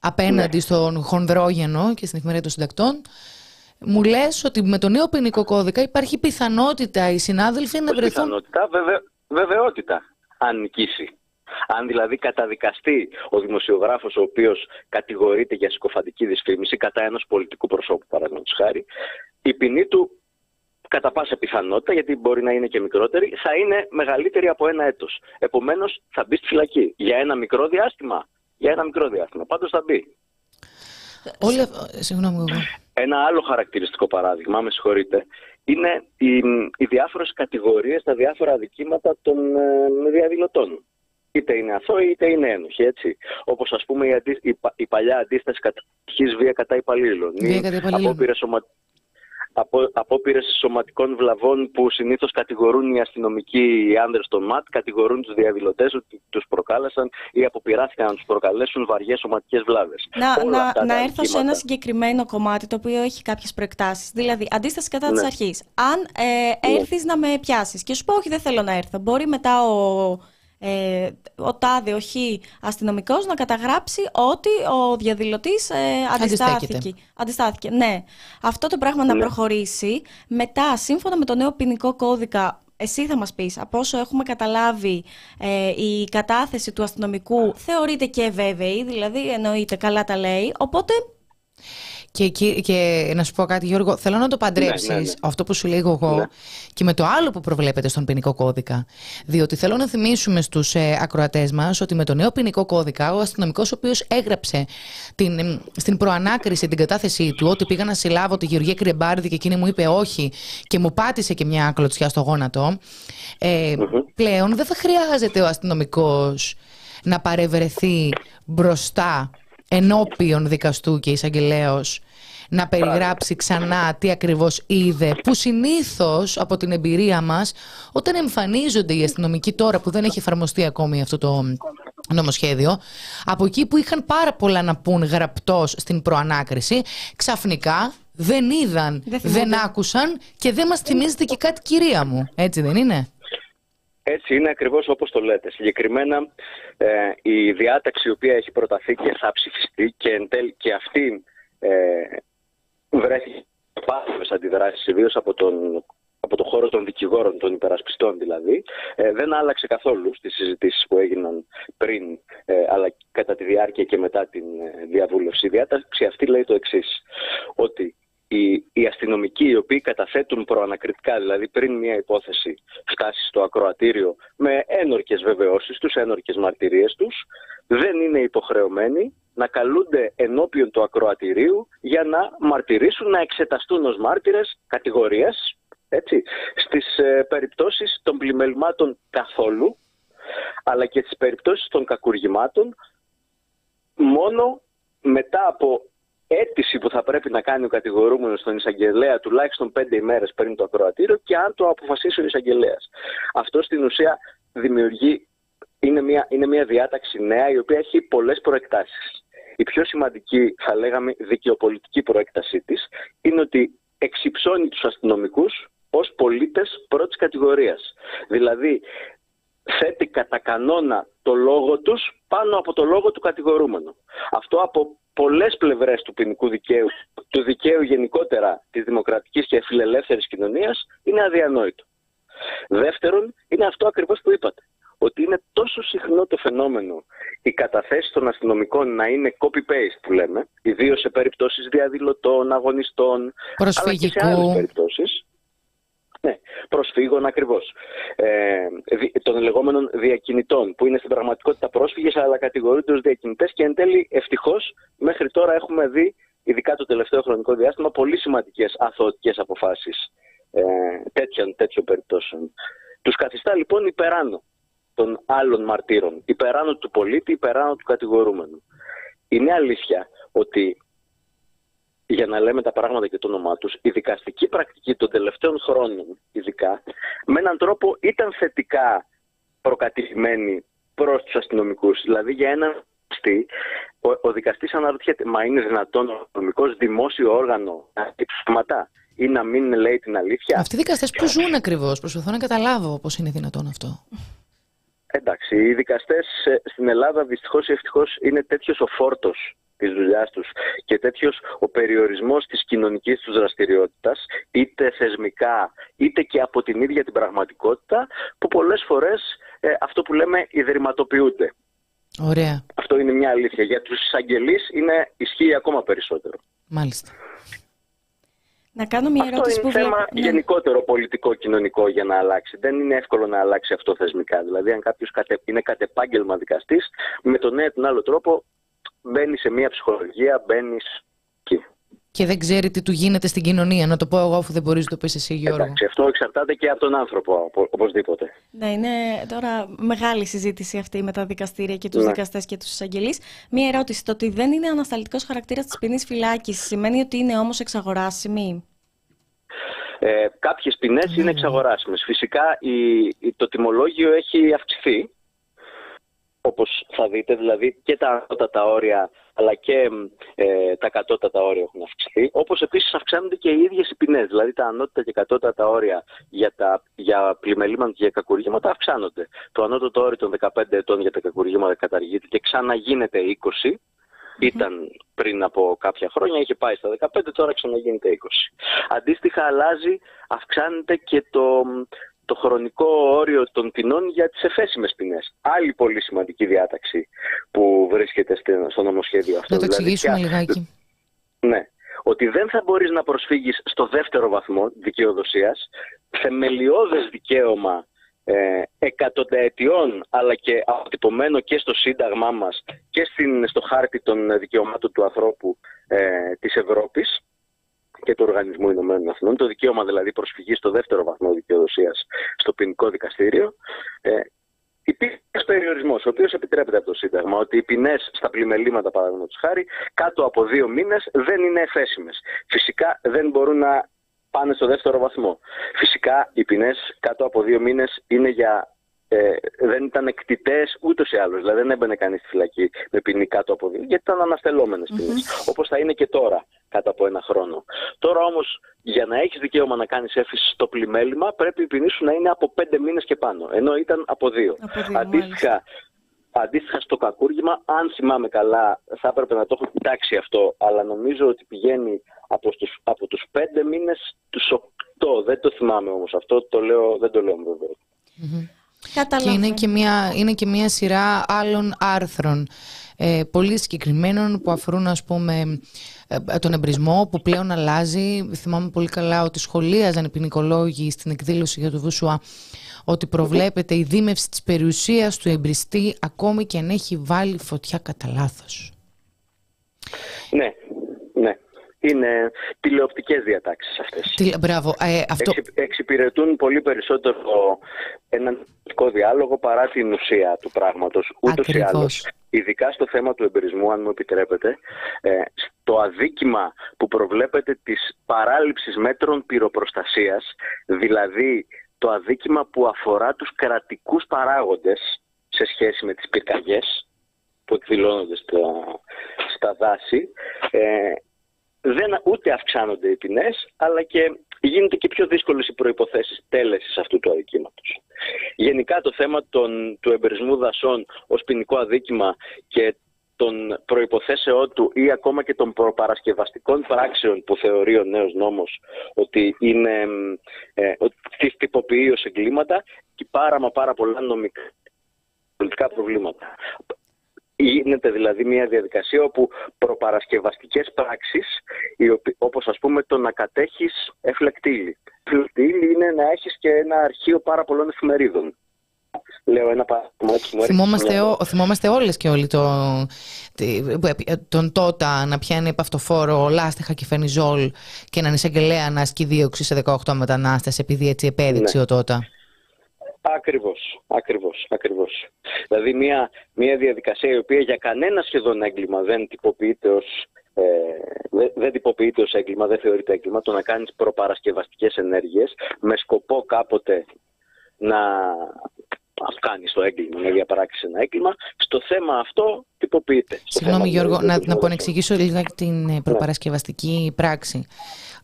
απέναντι ναι. στον Χονδρόγενο και στην εφημερίδα των συντακτών, μου λες ότι με το νέο ποινικό κώδικα υπάρχει πιθανότητα οι συνάδελφοι να βρεθούν. Πιθανότητα, βεβαι... βεβαιότητα, αν νικήσει. Αν δηλαδή καταδικαστεί ο δημοσιογράφος ο οποίος κατηγορείται για συκοφαντική δυσφήμιση κατά ενός πολιτικού προσώπου, παραδείγματος χάρη, η ποινή του κατά πάσα πιθανότητα, γιατί μπορεί να είναι και μικρότερη, θα είναι μεγαλύτερη από ένα έτος. Επομένως, θα μπει στη φυλακή για ένα μικρό διάστημα. Για ένα μικρό διάστημα. Πάντως θα μπει. Όλα... Συγγνώμη εγώ. Ένα άλλο χαρακτηριστικό παράδειγμα, με συγχωρείτε, είναι οι, οι διάφορες κατηγορίες, τα διάφορα αδικήματα των ε, διαδηλωτών. Είτε είναι αθώοι είτε είναι ένοχοι, έτσι. Όπως ας πούμε η, αντί, η, η παλιά αντίσταση κατά βία κατά υπαλλήλων. Βία κατά υπαλλήλων από, απόπειρες σωματικών βλαβών που συνήθως κατηγορούν οι αστυνομικοί οι άνδρες των ΜΑΤ, κατηγορούν τους διαδηλωτές ότι τους προκάλεσαν ή αποπειράθηκαν να τους προκαλέσουν βαριές σωματικές βλάβες. Να, να, να έρθω σε ένα συγκεκριμένο κομμάτι το οποίο έχει κάποιες προεκτάσεις. Δηλαδή, αντίσταση κατά ναι. τη αρχής. Αν ε, ναι. έρθεις να με πιάσεις και σου πω, Όχι, δεν θέλω να έρθω, μπορεί μετά ο ε, ο τάδε, ο χ αστυνομικός να καταγράψει ότι ο διαδηλωτής ε, αντιστάθηκε. Αντιστάθηκε, ναι. Αυτό το πράγμα να ναι. προχωρήσει. Μετά, σύμφωνα με το νέο ποινικό κώδικα, εσύ θα μας πεις, από όσο έχουμε καταλάβει, ε, η κατάθεση του αστυνομικού θεωρείται και βέβαιη, δηλαδή εννοείται καλά τα λέει, οπότε και, και, και να σου πω κάτι, Γιώργο, θέλω να το παντρέψεις ναι, ναι, ναι. αυτό που σου λέγω εγώ ναι. και με το άλλο που προβλέπεται στον ποινικό κώδικα. Διότι θέλω να θυμίσουμε στους ε, ακροατές μας ότι με το νέο ποινικό κώδικα, ο αστυνομικός ο οποίος έγραψε την, στην προανάκριση την κατάθεσή του ότι πήγα να συλλάβω τη Γεωργία Κρεμπάρδη και εκείνη μου είπε όχι και μου πάτησε και μια κλωτσιά στο γόνατο. Ε, Πλέον δεν θα χρειάζεται ο αστυνομικός να παρευρεθεί μπροστά ενώπιον δικαστού και εισαγγελέως να περιγράψει ξανά τι ακριβώς είδε, που συνήθως από την εμπειρία μας, όταν εμφανίζονται οι αστυνομικοί τώρα που δεν έχει εφαρμοστεί ακόμη αυτό το νομοσχέδιο, από εκεί που είχαν πάρα πολλά να πούν γραπτός στην προανάκριση, ξαφνικά δεν είδαν, δεν, δεν άκουσαν και δεν μας θυμίζεται και κάτι κυρία μου. Έτσι δεν είναι; Έτσι είναι ακριβώς όπως το λέτε. Συγκεκριμένα ε, η διάταξη η οποία έχει προταθεί και θα ψηφιστεί και, εν τέλει, και αυτή ε, βρέθηκε πάθος αντιδράσεις ιδίως από τον από το χώρο των δικηγόρων, των υπερασπιστών δηλαδή, ε, δεν άλλαξε καθόλου στις συζητήσεις που έγιναν πριν, ε, αλλά κατά τη διάρκεια και μετά την ε, διαβούλευση. Η διάταξη αυτή λέει το εξής ότι οι, οι αστυνομικοί οι οποίοι καταθέτουν προανακριτικά, δηλαδή πριν μια υπόθεση φτάσει στο ακροατήριο με ένορκες βεβαιώσεις τους, ένορκες μαρτυρίες τους, δεν είναι υποχρεωμένοι να καλούνται ενώπιον του ακροατηρίου για να μαρτυρήσουν, να εξεταστούν ως μάρτυρες κατηγορίες, έτσι, στις ε, περιπτώσεις των πλημελμάτων καθόλου, αλλά και στις περιπτώσεις των κακουργημάτων, μόνο μετά από αίτηση που θα πρέπει να κάνει ο κατηγορούμενος στον εισαγγελέα τουλάχιστον πέντε ημέρες πριν το ακροατήριο και αν το αποφασίσει ο εισαγγελέας. Αυτό στην ουσία δημιουργεί, είναι μια, είναι μια διάταξη νέα η οποία έχει πολλές προεκτάσεις. Η πιο σημαντική, θα λέγαμε, δικαιοπολιτική προέκτασή της είναι ότι εξυψώνει τους αστυνομικούς ως πολίτες πρώτης κατηγορίας. Δηλαδή, θέτει κατά κανόνα το λόγο τους πάνω από το λόγο του κατηγορούμενου. Αυτό από πολλές πλευρές του ποινικού δικαίου, του δικαίου γενικότερα της δημοκρατικής και φιλελεύθερης κοινωνίας, είναι αδιανόητο. Δεύτερον, είναι αυτό ακριβώς που είπατε. Ότι είναι τόσο συχνό το φαινόμενο οι καταθέσεις των αστυνομικών να είναι copy-paste που λέμε, ιδίως σε περιπτώσεις διαδηλωτών, αγωνιστών, αλλά και σε άλλες περιπτώσεις. Ναι, προσφύγων ακριβώς. Ε, των λεγόμενων διακινητών, που είναι στην πραγματικότητα πρόσφυγες, αλλά κατηγορούνται ως διακινητές και εν τέλει ευτυχώς μέχρι τώρα έχουμε δει, ειδικά το τελευταίο χρονικό διάστημα, πολύ σημαντικές αθωωτικές αποφάσεις ε, τέτοιων, τέτοιων περιπτώσεων. Τους καθιστά λοιπόν υπεράνω των άλλων μαρτύρων, υπεράνω του πολίτη, υπεράνω του κατηγορούμενου. Είναι αλήθεια ότι για να λέμε τα πράγματα και το όνομά τους, η δικαστική πρακτική των τελευταίων χρόνων, ειδικά, με έναν τρόπο ήταν θετικά προκατηλημένη προς τους αστυνομικούς. Δηλαδή, για έναν δικαστή, ο, ο δικαστής αναρωτιέται, μα είναι δυνατόν ο αστυνομικός δημόσιο όργανο να ψηφματά ή να μην λέει την αλήθεια; Αυτοί οι δικαστές που ζουν ακριβώς, προσπαθώ να καταλάβω πώς είναι δυνατόν αυτό. Εντάξει, οι δικαστές ε, στην Ελλάδα δυστυχώς ή ευτυχώς είναι τέτοιος ο φόρτος της δουλειάς τους και τέτοιος ο περιορισμός της κοινωνικής τους δραστηριότητας είτε θεσμικά είτε και από την ίδια την πραγματικότητα που πολλές φορές ε, αυτό που λέμε ιδρυματοποιούνται. Ωραία. Αυτό είναι μια αλήθεια. Για τους εισαγγελείς είναι, ισχύει ακόμα περισσότερο. Μάλιστα. Να κάνω μια αυτό ερώτηση είναι που θέμα ναι. γενικότερο πολιτικό-κοινωνικό για να αλλάξει. Δεν είναι εύκολο να αλλάξει αυτό θεσμικά. Δηλαδή, αν κάποιος είναι κατ' επάγγελμα δικαστής, με τον ένα ή τον άλλο τρόπο μπαίνει σε μια ψυχολογία, μπαίνεις εκεί. Και δεν ξέρει τι του γίνεται στην κοινωνία. Να το πω εγώ, αφού δεν μπορείς να το πεις εσύ, Γιώργο. Εντάξει, αυτό εξαρτάται και από τον άνθρωπο, οπωσδήποτε. Ναι, είναι τώρα μεγάλη συζήτηση αυτή με τα δικαστήρια και τους Ναι. δικαστές και τους εισαγγελείς. Μία ερώτηση. Το ότι δεν είναι ανασταλτικός χαρακτήρας της ποινής φυλάκιση σημαίνει ότι είναι όμως εξαγοράσιμη; Ε, Κάποιες ποινές είναι εξαγοράσιμες. Φυσικά η, η- το τιμολόγιο έχει αυξηθεί. Όπως θα δείτε, δηλαδή και τα ανώτατα όρια αλλά και ε, τα κατώτατα όρια έχουν αυξηθεί. Όπως επίσης αυξάνονται και οι ίδιες οι ποινές. Δηλαδή τα ανώτατα και κατώτατα όρια για, τα, για πλημελήματα και για κακουργήματα αυξάνονται. Το ανώτατο όριο των 15 ετών για τα κακουργήματα καταργείται και ξαναγίνεται 20. Ήταν πριν από κάποια χρόνια, είχε πάει στα 15, τώρα ξαναγίνεται 20. Αντίστοιχα αλλάζει, αυξάνεται και το, το χρονικό όριο των ποινών για τις εφέσιμες ποινές. Άλλη πολύ σημαντική διάταξη που βρίσκεται στη- στο νομοσχέδιο αυτό. Να το Δηλαδή, εξηγήσουμε πια- λιγάκι. ναι. Ότι δεν θα μπορείς να προσφύγεις στο δεύτερο βαθμό δικαιοδοσίας, θεμελιώδες δικαίωμα ε, εκατονταετιών, αλλά και αποτυπωμένο και στο Σύνταγμά μας και στην, στο χάρτη των δικαιωμάτων του ανθρώπου ε, της Ευρώπης και του Οργανισμού Ηνωμένων Εθνών, το δικαίωμα δηλαδή προσφυγής στο δεύτερο βαθμό δικαιοδοσίας στο ποινικό δικαστήριο, ε, Υπήρχε ένας περιορισμός, ο οποίος επιτρέπεται από το Σύνταγμα, ότι οι ποινές στα πλημελήματα, παραδείγματος χάρη, κάτω από δύο μήνες δεν είναι εφέσιμες. Φυσικά δεν μπορούν να πάνε στο δεύτερο βαθμό. Φυσικά οι ποινές κάτω από δύο μήνες είναι για ε, δεν ήταν εκτιτέ ούτως ή άλλως. Δηλαδή δεν έμπαινε κανείς στη φυλακή με ποινή κάτω από δύο, γιατί ήταν αναστελόμενες ποινές. Mm-hmm. Όπως θα είναι και τώρα, κάτω από ένα χρόνο. Τώρα όμως, για να έχεις δικαίωμα να κάνεις έφηση στο πλημέλημα, πρέπει η ποινή σου να είναι από πέντε μήνες και πάνω. Ενώ ήταν από δύο. Από δύο Αντίστοιχα, Αντίστοιχα στο κακούργημα, αν θυμάμαι καλά, θα έπρεπε να το έχω κοιτάξει αυτό, αλλά νομίζω ότι πηγαίνει από τους, από τους πέντε μήνες τους οκτώ. Δεν το θυμάμαι όμως αυτό, το λέω, δεν το λέω βέβαια. Mm-hmm. Και είναι και, μια, είναι και μια σειρά άλλων άρθρων ε, πολύ συγκεκριμένων που αφορούν ας πούμε ε, τον εμπρισμό που πλέον αλλάζει. Θυμάμαι πολύ καλά ότι σχολίαζαν οι ποινικολόγοι στην εκδήλωση για το Βουσουά ότι προβλέπεται η δίμευση της περιουσίας του εμπριστή ακόμη και αν έχει βάλει φωτιά κατά λάθος. Ναι, ναι. Είναι τηλεοπτικές διατάξεις αυτές. Τι, μπράβο. Ε, αυτό... εξυπηρετούν πολύ περισσότερο έναν διάλογο παρά την ουσία του πράγματος. Ούτως ή άλλως. Ειδικά στο θέμα του εμπειρισμού, αν μου επιτρέπετε, ε, στο αδίκημα που προβλέπεται της παράληψης μέτρων πυροπροστασίας, δηλαδή το αδίκημα που αφορά τους κρατικούς παράγοντες σε σχέση με τις πυρκαγιές που εκδηλώνονται στα, στα δάση, ε, δεν, ούτε αυξάνονται οι ποινές, αλλά και γίνεται και πιο δύσκολες οι προϋποθέσεις τέλεσης αυτού του αδικήματος. Γενικά το θέμα των, του εμπερισμού δασών ως ποινικό αδίκημα και των προϋποθέσεών του ή ακόμα και των προπαρασκευαστικών πράξεων που θεωρεί ο νέος νόμος ότι είναι ε, ότι τυποποιεί ως εγκλήματα και πάρα μα πάρα πολλά νομικά πολιτικά προβλήματα. Γίνεται δηλαδή μια διαδικασία όπου προπαρασκευαστικές πράξεις, όπως ας πούμε το να κατέχεις εφλεκτήλη. Εφλεκτήλη είναι να έχεις και ένα αρχείο πάρα πολλών εφημερίδων λέω ένα παράδειγμα που μου θυμόμαστε, ο, θυμόμαστε όλες και όλοι το, τον Τότα να πιάνει επαυτοφόρο λάστιχα και φενιζόλ και έναν εισαγγελέα να ασκεί δίωξη σε 18 μετανάστες επειδή έτσι επέδειξε ναι. ο Τότα. Ακριβώς, ακριβώς, ακριβώς. Δηλαδή μια, μια διαδικασία η οποία για κανένα σχεδόν έγκλημα δεν τυποποιείται ως ε, δεν, δεν τυποποιείται ως έγκλημα, δεν θεωρείται έγκλημα το να κάνεις προπαρασκευαστικές ενέργειες με σκοπό κάποτε να κάνει το έγκλημα, να διαπράξεις ένα έγκλημα. Στο θέμα αυτό τυποποιείται. Συγγνώμη Γιώργο, να, να επανεξηγήσω λίγα την ε, ναι. προπαρασκευαστική πράξη.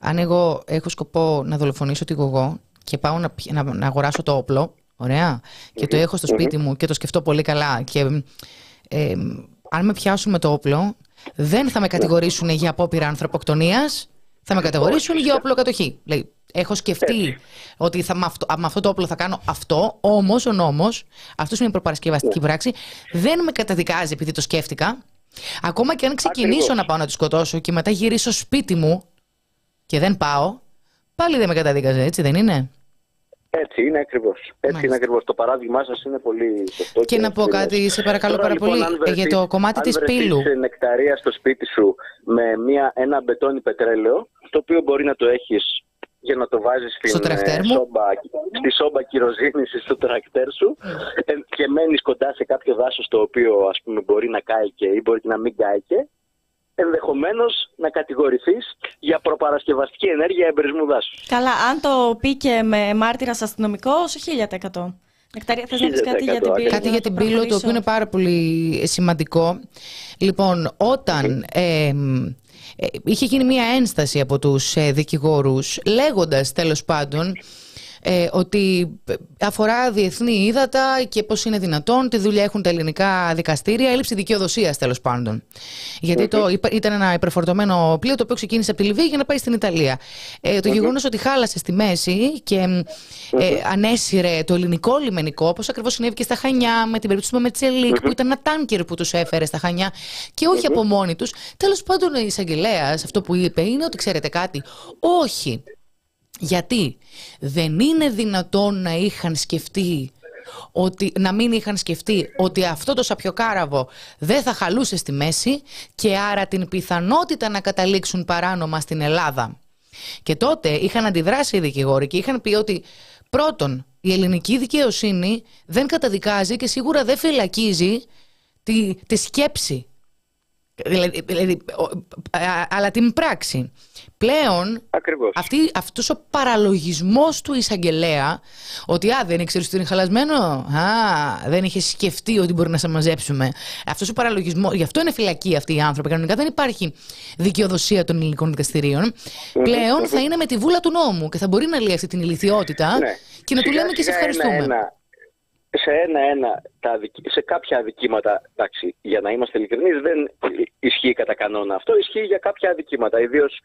Αν εγώ έχω σκοπό να δολοφονήσω τη γογό και πάω να, να, να αγοράσω το όπλο, ωραία, και το έχω στο σπιτι μου και το σκεφτώ πολύ καλά και ε, αν με πιάσουν με το όπλο, δεν θα με κατηγορήσουν για απόπειρα ανθρωποκτονίας, θα με κατηγορήσουν για όπλο κατοχή. Λέει, Έχω σκεφτεί ότι θα, με, αυτό, με αυτό το όπλο θα κάνω αυτό, όμως ο νόμος, αυτός είναι η προπαρασκευαστική ναι. πράξη, δεν με καταδικάζει επειδή το σκέφτηκα. Ακόμα και αν ξεκινήσω να πάω να τη σκοτώσω και μετά γυρίσω σπίτι μου και δεν πάω, πάλι δεν με καταδικάζει, έτσι δεν είναι; Έτσι είναι ακριβώς. Έτσι είναι ακριβώς. Το παράδειγμά σας είναι πολύ σωστό. Και, και να πω κάτι, σε παρακαλώ πάρα λοιπόν, πολύ, για το κομμάτι της πύλου. Αν νεκταρία στο σπίτι σου με μια, ένα μπετόνι πετρέλαιο, το οποίο μπορεί να το έχεις για να το βάζεις στην ε, σόμπα, στη σόμπα κυροζήνησης στο τρακτέρ σου ε, και μένεις κοντά σε κάποιο δάσος το οποίο ας πούμε μπορεί να κάηκε ή μπορεί να μην κάηκε ενδεχομένως να κατηγορηθείς για προπαρασκευαστική ενέργεια εμπρισμού δάσους. Καλά, αν το πει και με μάρτυρας αστυνομικός, 1000%. Νεκταρία, θες να πεις κάτι για την πύλη; Κάτι για την πύλη, το οποίο είναι πάρα πολύ σημαντικό. Λοιπόν, όταν ε, ε, είχε γίνει μια ένσταση από τους ε, δικηγόρους λέγοντας τέλος πάντων ε, ότι αφορά διεθνή ύδατα και πώς είναι δυνατόν, τι δουλειά έχουν τα ελληνικά δικαστήρια, έλλειψη δικαιοδοσίας τέλος πάντων. Γιατί το, ήταν ένα υπερφορτωμένο πλοίο το οποίο ξεκίνησε από τη Λιβύη για να πάει στην Ιταλία. Ε, το γεγονός ότι χάλασε στη μέση και ε, ανέσυρε το ελληνικό λιμενικό, όπως ακριβώς συνέβη και στα Χανιά, με την περίπτωση του Μετσελίκ, που ήταν ένα τάνκερ που τους έφερε στα Χανιά και όχι από μόνοι τους. Τέλος πάντων, ο εισαγγελέας αυτό που είπε είναι ότι ξέρετε κάτι, όχι. Γιατί δεν είναι δυνατόν να είχαν σκεφτεί ότι, να μην είχαν σκεφτεί ότι αυτό το σαπιοκάραβο δεν θα χαλούσε στη μέση και άρα την πιθανότητα να καταλήξουν παράνομα στην Ελλάδα. Και τότε είχαν αντιδράσει οι δικηγόροι και είχαν πει ότι πρώτον η ελληνική δικαιοσύνη δεν καταδικάζει και σίγουρα δεν φυλακίζει τη, τη σκέψη. Δηλαδή, δηλαδή, αλλά την πράξη. Πλέον, Ακριβώς. αυτή, αυτός ο παραλογισμός του εισαγγελέα ότι α, δεν ήξερε ότι είναι χαλασμένο, α, δεν είχες σκεφτεί ότι μπορεί να σε μαζέψουμε. Αυτός ο παραλογισμός, γι' αυτό είναι φυλακή αυτοί οι άνθρωποι. Κανονικά δεν υπάρχει δικαιοδοσία των ελληνικών δικαστηρίων. Πλέον θα είναι με τη βούλα του νόμου και θα μπορεί να λέει αυτή την ηλικιότητα Ναι. και να του Σιγά λέμε και σε σιγά ευχαριστούμε. ένα-ένα, σε ένα-ένα, τα αδικ- σε κάποια αδικήματα, εντάξει, για να είμαστε ειλικρινείς, δεν ισχύει κατά κανόνα αυτό. Ισχύει για κάποια αδικήματα, ιδίως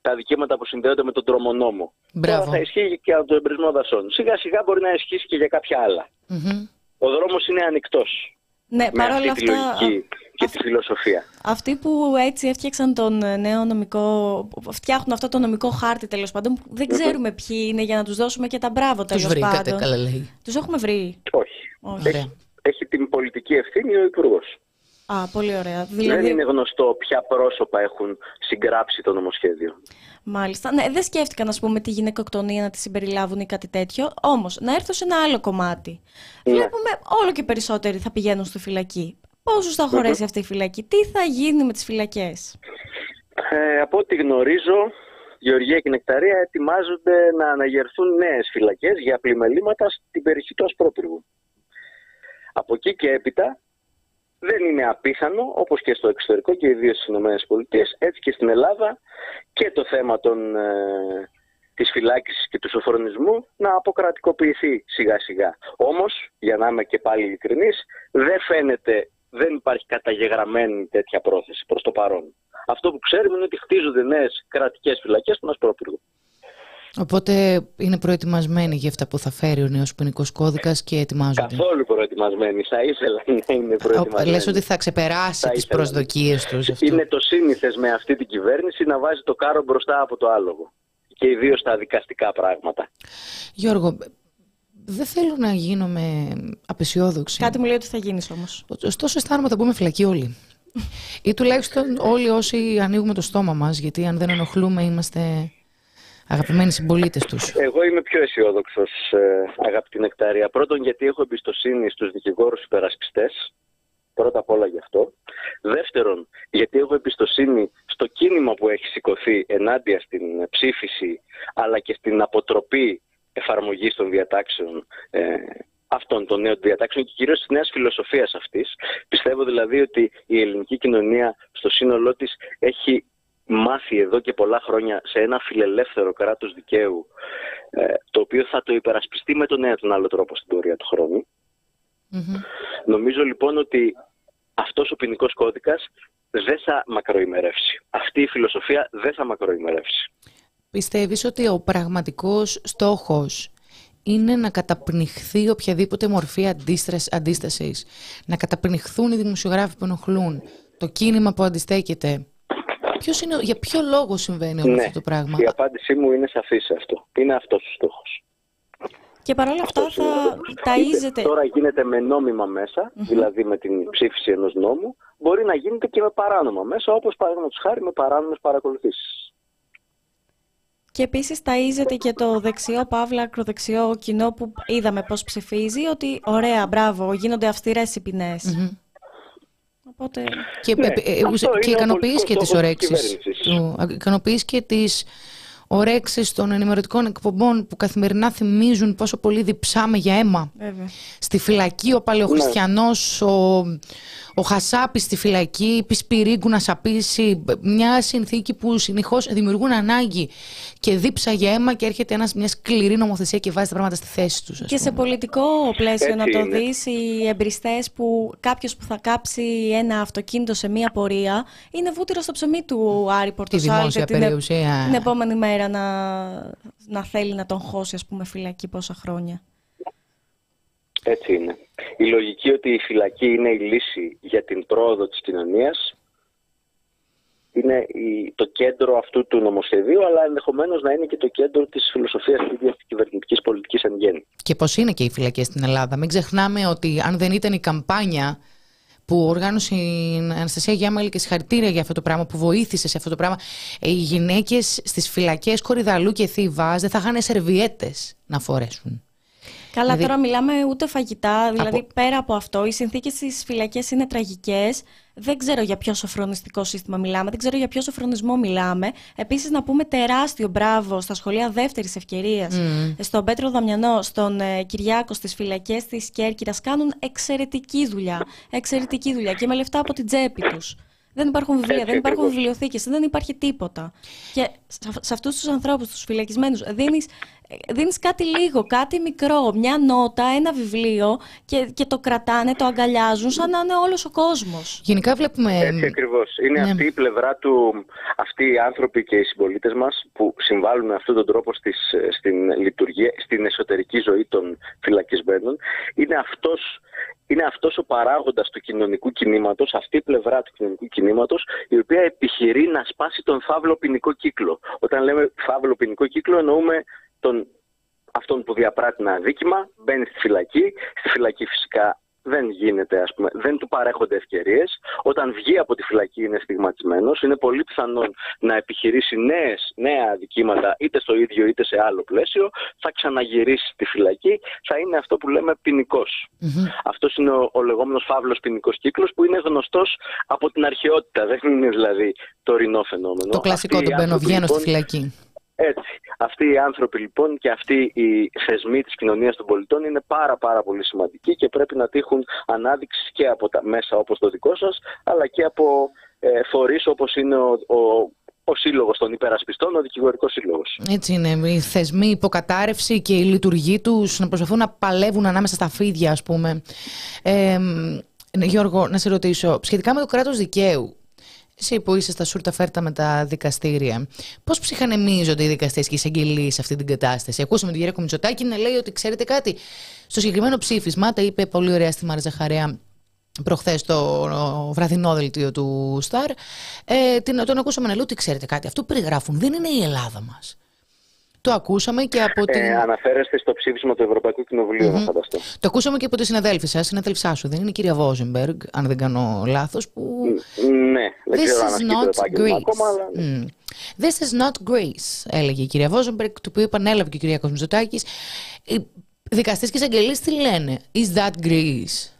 τα αδικήματα που συνδέονται με τον τρομονόμο. Μπράβο. Τώρα θα ισχύει και για τον εμπρισμό δασών. Σιγά-σιγά μπορεί να ισχύσει και για κάποια άλλα. Μμμ. Ο δρόμος είναι ανοιχτός Ναι, με παρόλα αυτή τη αυτά, λογική και τη φιλοσοφία. αυτοί που έτσι έφτιαξαν τον ε, νέο νομικό, που φτιάχνουν αυτό το νομικό χάρτη τέλος πάντων, που δεν ξέρουμε ποιοι είναι για να τους δώσουμε και τα μπράβο Τους τέλος βρήκατε, πάντων. καλά λέει. Τους έχουμε βρει. Όχι. Όχι. Ωραία. Έχει την πολιτική ευθύνη ο υπουργός. Α, πολύ ωραία. Δεν Δηλαδή, είναι γνωστό ποια πρόσωπα έχουν συγγράψει το νομοσχέδιο. μάλιστα. Ναι, δεν σκέφτηκαν, α πούμε, τη γυναικοκτονία να τη συμπεριλάβουν ή κάτι τέτοιο. Όμως, να έρθω σε ένα άλλο κομμάτι. Ναι. Βλέπουμε όλο και περισσότεροι θα πηγαίνουν στη φυλακή. Πόσου θα χωρέσει αυτή η φυλακή, τι θα γίνει με τις φυλακές; Ε, από ό,τι γνωρίζω, Γεωργία και Νεκταρία ετοιμάζονται να αναγερθούν νέες φυλακές για πλημελήματα στην περιοχή του Ασπρόπυργου. Από εκεί και έπειτα δεν είναι απίθανο, όπως και στο εξωτερικό και ιδίως στις ΗΠΑ, έτσι και στην Ελλάδα και το θέμα των, ε, της φυλάκισης και του σοφρονισμού να αποκρατικοποιηθεί σιγά σιγά. Όμως, για να είμαι και πάλι ειλικρινής, δεν φαίνεται, δεν υπάρχει καταγεγραμμένη τέτοια πρόθεση προς το παρόν. Αυτό που ξέρουμε είναι ότι χτίζονται νέες κρατικές φυλακές στον Ασπρόπυργο. Οπότε είναι προετοιμασμένοι για αυτά που θα φέρει ο νέος ποινικός κώδικας και ετοιμάζονται; Καθόλου προετοιμασμένοι. Θα ήθελα να είναι προετοιμασμένοι. Λες ότι θα ξεπεράσει Θα τις ήθελα. προσδοκίες τους αυτό; Είναι το σύνηθες με αυτή την κυβέρνηση να βάζει το κάρο μπροστά από το άλογο. Και ιδίως στα δικαστικά πράγματα. Γιώργο, δεν θέλω να γίνομαι απεσιόδοξη. Κάτι μου λέει ότι θα γίνεις όμως. Ωστόσο αισθάνομαι ότι θα μπούμε φυλακή όλοι. Ή τουλάχιστον όλοι όσοι ανοίγουμε το στόμα μας, γιατί αν δεν ενοχλούμε είμαστε αγαπημένοι συμπολίτες τους. Εγώ είμαι πιο αισιόδοξος, ε, αγαπητή Νεκτάρια. Πρώτον, γιατί έχω εμπιστοσύνη στους δικηγόρους υπερασπιστές. Πρώτα απ' όλα γι' αυτό. Δεύτερον, γιατί έχω εμπιστοσύνη στο κίνημα που έχει σηκωθεί ενάντια στην ψήφιση αλλά και στην αποτροπή εφαρμογής των διατάξεων ε, αυτών των νέων διατάξεων και κυρίως της νέας φιλοσοφίας αυτής. Πιστεύω δηλαδή ότι η ελληνική κοινωνία στο σύνολό της έχει μάθει εδώ και πολλά χρόνια σε ένα φιλελεύθερο κράτος δικαίου ε, το οποίο θα το υπερασπιστεί με τον ένα τον άλλο τρόπο στην πορεία του χρόνου. Μμμ. Νομίζω λοιπόν ότι αυτός ο ποινικός κώδικας δεν θα μακροημερεύσει. Αυτή η φιλοσοφία δεν θα μακροημερεύσει. Πιστεύεις ότι ο πραγματικός στόχος είναι να καταπνιχθεί οποιαδήποτε μορφή αντίστασης, αντίστασης, να καταπνιχθούν οι δημοσιογράφοι που ενοχλούν, το κίνημα που αντιστέκεται; Ποιος είναι, για ποιο λόγο συμβαίνει όλο αυτό το πράγμα; Ναι, η απάντησή μου είναι σαφή σε αυτό. Είναι αυτός ο στόχος. Και παρόλα αυτά Αυτός είναι ο θα στόχος. ταΐζεται. Είτε Τώρα γίνεται με νόμιμα μέσα, δηλαδή με την ψήφιση ενός νόμου, μπορεί να γίνεται και με παράνομα μέσα, όπως παραδείγματος χάρη με παράνομες παρακολουθήσεις. Και επίσης ταΐζεται και το δεξιό, παύλα, ακροδεξιό κοινό που είδαμε πώς ψηφίζει, ότι ωραία, μπράβο, γίνονται αυστηρές οι ποινές. Μμμ. Οπότε, Και, Ναι, ε, ε, αυτό ουσα- και είναι ο ικανοποιείς και πολιτικός τις στόχος της ορέξεις κυβέρνησης. του, α- ικανοποιείς και τις ορέξεις των ενημερωτικών εκπομπών που καθημερινά θυμίζουν πόσο πολύ διψάμε για αίμα. βέβαια. Στη φυλακή ο παλαιοχριστιανός, ο, ο Χασάπης στη φυλακή, Πισπυρίγκου να σαπίσει, μια συνθήκη που συνεχώς δημιουργούν ανάγκη και δίψα για αίμα και έρχεται ένας, μια σκληρή νομοθεσία και βάζει τα πράγματα στη θέση τους. ας Και σε πούμε. πολιτικό πλαίσιο Έτσι να το είναι. δεις, οι εμπριστές που κάποιος που θα κάψει ένα αυτοκίνητο σε μία πορεία είναι βούτυρο στο ψωμί του Άρη Πορτοσάλτε δημόσια την, ε- περιουσία. την επόμενη μέρα να, να θέλει να τον χώσει ας πούμε φυλακή πόσα χρόνια. Έτσι είναι. Η λογική ότι η φυλακή είναι η λύση για την πρόοδο της κοινωνίας είναι η- το κέντρο αυτού του νομοσχεδίου, αλλά ενδεχομένως να είναι και το κέντρο της φιλοσοφίας της ίδιας της κυβερνητικής πολιτικής εν γέννη. Και πώς είναι και οι φυλακές στην Ελλάδα. Μην ξεχνάμε ότι αν δεν ήταν η καμπάνια που οργάνωσε η Αναστασία Γιάμαλη και συγχαρητήρια για αυτό το πράγμα, που βοήθησε σε αυτό το πράγμα. Οι γυναίκες στις φυλακές Κορυδαλού και Θήβα δεν θα είχαν σερβιέτες να φορέσουν. Καλά, δηλαδή... τώρα μιλάμε ούτε φαγητά. Δηλαδή, πέρα από αυτό, οι συνθήκες στις φυλακές είναι τραγικές. Δεν ξέρω για ποιο σοφρονιστικό σύστημα μιλάμε, δεν ξέρω για ποιο σοφρονισμό μιλάμε. Επίσης, να πούμε τεράστιο μπράβο στα σχολεία δεύτερης ευκαιρίας, mm. στον Πέτρο Δαμιανό, στον ε, Κυριάκο, στις φυλακές της Κέρκυρας. Κάνουν εξαιρετική δουλειά. Εξαιρετική δουλειά και με λεφτά από την τσέπη τους. Δεν υπάρχουν βιβλία, δεν υπάρχουν βιβλιοθήκες, δεν υπάρχει τίποτα. Και σε αυτούς τους ανθρώπους, τους φυλακισμένους, δίνεις δίνεις κάτι λίγο, κάτι μικρό, μια νότα, ένα βιβλίο και, και το κρατάνε, το αγκαλιάζουν σαν να είναι όλος ο κόσμος. Γενικά βλέπουμε... Έτσι ακριβώς. Είναι ναι. αυτή η πλευρά του, αυτοί οι άνθρωποι και οι συμπολίτες μας που συμβάλλουν με αυτόν τον τρόπο στις, στην λειτουργία, στην εσωτερική ζωή των φυλακισμένων. Είναι αυτός είναι αυτός ο παράγοντας του κοινωνικού κινήματος, αυτή η πλευρά του κοινωνικού κινήματος, η οποία επιχειρεί να σπάσει τον φαύλο ποινικό κύκλο. Όταν λέμε φαύλο ποινικό κύκλο εννοούμε τον, αυτόν που διαπράττει ένα αδίκημα, μπαίνει στη φυλακή. Στη φυλακή φυσικά δεν γίνεται, ας πούμε, δεν του παρέχονται ευκαιρίες. Όταν βγει από τη φυλακή είναι στιγματισμένος. Είναι πολύ πιθανόν να επιχειρήσει νέες, νέα αδικήματα είτε στο ίδιο είτε σε άλλο πλαίσιο. Θα ξαναγυρίσει στη φυλακή. Θα είναι αυτό που λέμε ποινικός. Mm-hmm. Αυτός είναι ο, ο λεγόμενος φαύλος ποινικός κύκλος που είναι γνωστός από την αρχαιότητα. Δεν είναι δηλαδή τωρινό φαινόμενο. Το κλασικό, τον μπαίνω, βγαίνω στη λοιπόν, φυλακή. Έτσι. Αυτοί οι άνθρωποι λοιπόν και αυτοί οι θεσμοί της κοινωνίας των πολιτών είναι πάρα πάρα πολύ σημαντικοί και πρέπει να τύχουν ανάδειξης και από τα μέσα όπως το δικό σας αλλά και από ε, φορείς όπως είναι ο, ο ο σύλλογος των υπερασπιστών, ο δικηγορικός σύλλογος. Έτσι είναι. Οι θεσμοί υποκατάρρευση και η λειτουργία τους να προσπαθούν να παλεύουν ανάμεσα στα φίδια, ας πούμε. Ε, Γιώργο, να σε ρωτήσω, σχετικά με το κράτος δικαίου, εσύ που είσαι στα σούρτα φέρτα με τα δικαστήρια, πώς ψυχανεμίζονται οι δικαστές και οι εισαγγελίε σε αυτή την κατάσταση; Ακούσαμε τον Γιώργο Μητσοτάκη να λέει ότι ξέρετε κάτι. Στο συγκεκριμένο ψήφισμα, τα είπε πολύ ωραία στη Μάρα Ζαχαρέα προχθές το βραδινό δελτίο του Σταρ. Ε, τον ακούσαμε να λέει ότι ξέρετε κάτι. Αυτό που περιγράφουν δεν είναι η Ελλάδα μας. Το ακούσαμε και από την. Ε, αναφέρεστε στο ψήφισμα του Ευρωπαϊκού Κοινοβουλίου, mm-hmm. να φανταστώ. Το ακούσαμε και από τη συναδέλφη σας, συναδέλφισά σου. Δεν είναι η κυρία Βόζεμπεργκ, αν δεν κάνω λάθος. Που... Ναι, δεν This ξέρω is not Greece. Ακόμα, αλλά... mm. This is not Greece, έλεγε η κυρία Βόζεμπεργκ, το οποίο επανέλαβε και η κυρία Κοσμιζωτάκης. Οι δικαστές και εισαγγελίε τι λένε, Is that Greece?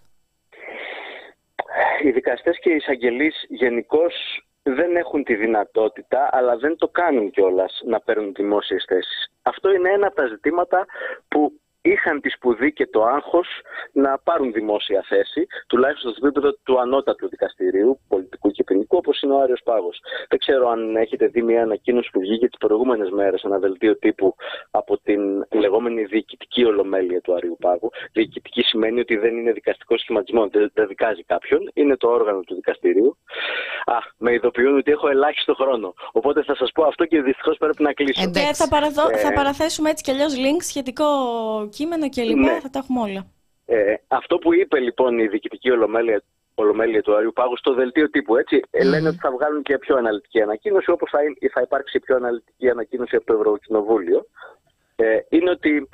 Οι δικαστές και οι εισαγγελείς γενικώς δεν έχουν τη δυνατότητα, αλλά δεν το κάνουν κιόλας να παίρνουν δημόσιες θέσεις. Αυτό είναι ένα από τα ζητήματα που είχαν τη σπουδή και το άγχος να πάρουν δημόσια θέση, τουλάχιστον στο επίπεδο του ανώτατου δικαστηρίου, πολιτικού και ποινικού, όπως είναι ο Άριος Πάγος. Δεν ξέρω αν έχετε δει μια ανακοίνωση που βγήκε τις προηγούμενες μέρες, ένα δελτίο τύπου από την λεγόμενη διοικητική ολομέλεια του Άριου Πάγου. Διοικητική σημαίνει ότι δεν είναι δικαστικό σχηματισμό, δεν δικάζει κάποιον, είναι το όργανο του δικαστηρίου. Α, με ειδοποιούν ότι έχω ελάχιστο χρόνο. Οπότε θα σας πω αυτό και δυστυχώς πρέπει να κλείσω. Ε, θα, παραδο... ε... θα παραθέσουμε έτσι κι αλλιώς link σχετικό κείμενο και λοιπά, ναι. θα τα έχουμε όλα. Ε, αυτό που είπε λοιπόν η διοικητική ολομέλεια, ολομέλεια του Αριού Πάγου στο δελτίο τύπου, έτσι, mm. λένε ότι θα βγάλουν και πιο αναλυτική ανακοίνωση, όπως θα, θα υπάρξει πιο αναλυτική ανακοίνωση από το Ευρωκοινοβούλιο. Ε, είναι ότι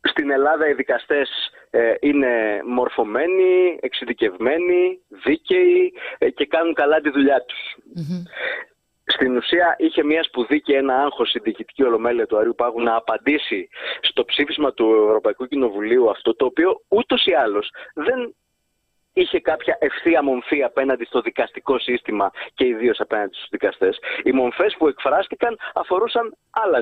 στην Ελλάδα οι δικαστές ε, είναι μορφωμένοι, εξειδικευμένοι, δίκαιοι ε, και κάνουν καλά τη δουλειά τους. Mm-hmm στην ουσία είχε μια σπουδή και ένα άγχος η διοικητική ολομέλεια του Αριού Πάγου να απαντήσει στο ψήφισμα του Ευρωπαϊκού Κοινοβουλίου αυτό, το οποίο ούτως ή άλλως δεν είχε κάποια ευθεία μομφή απέναντι στο δικαστικό σύστημα και ιδίως απέναντι στους δικαστές. Οι μομφές που εκφράστηκαν αφορούσαν άλλα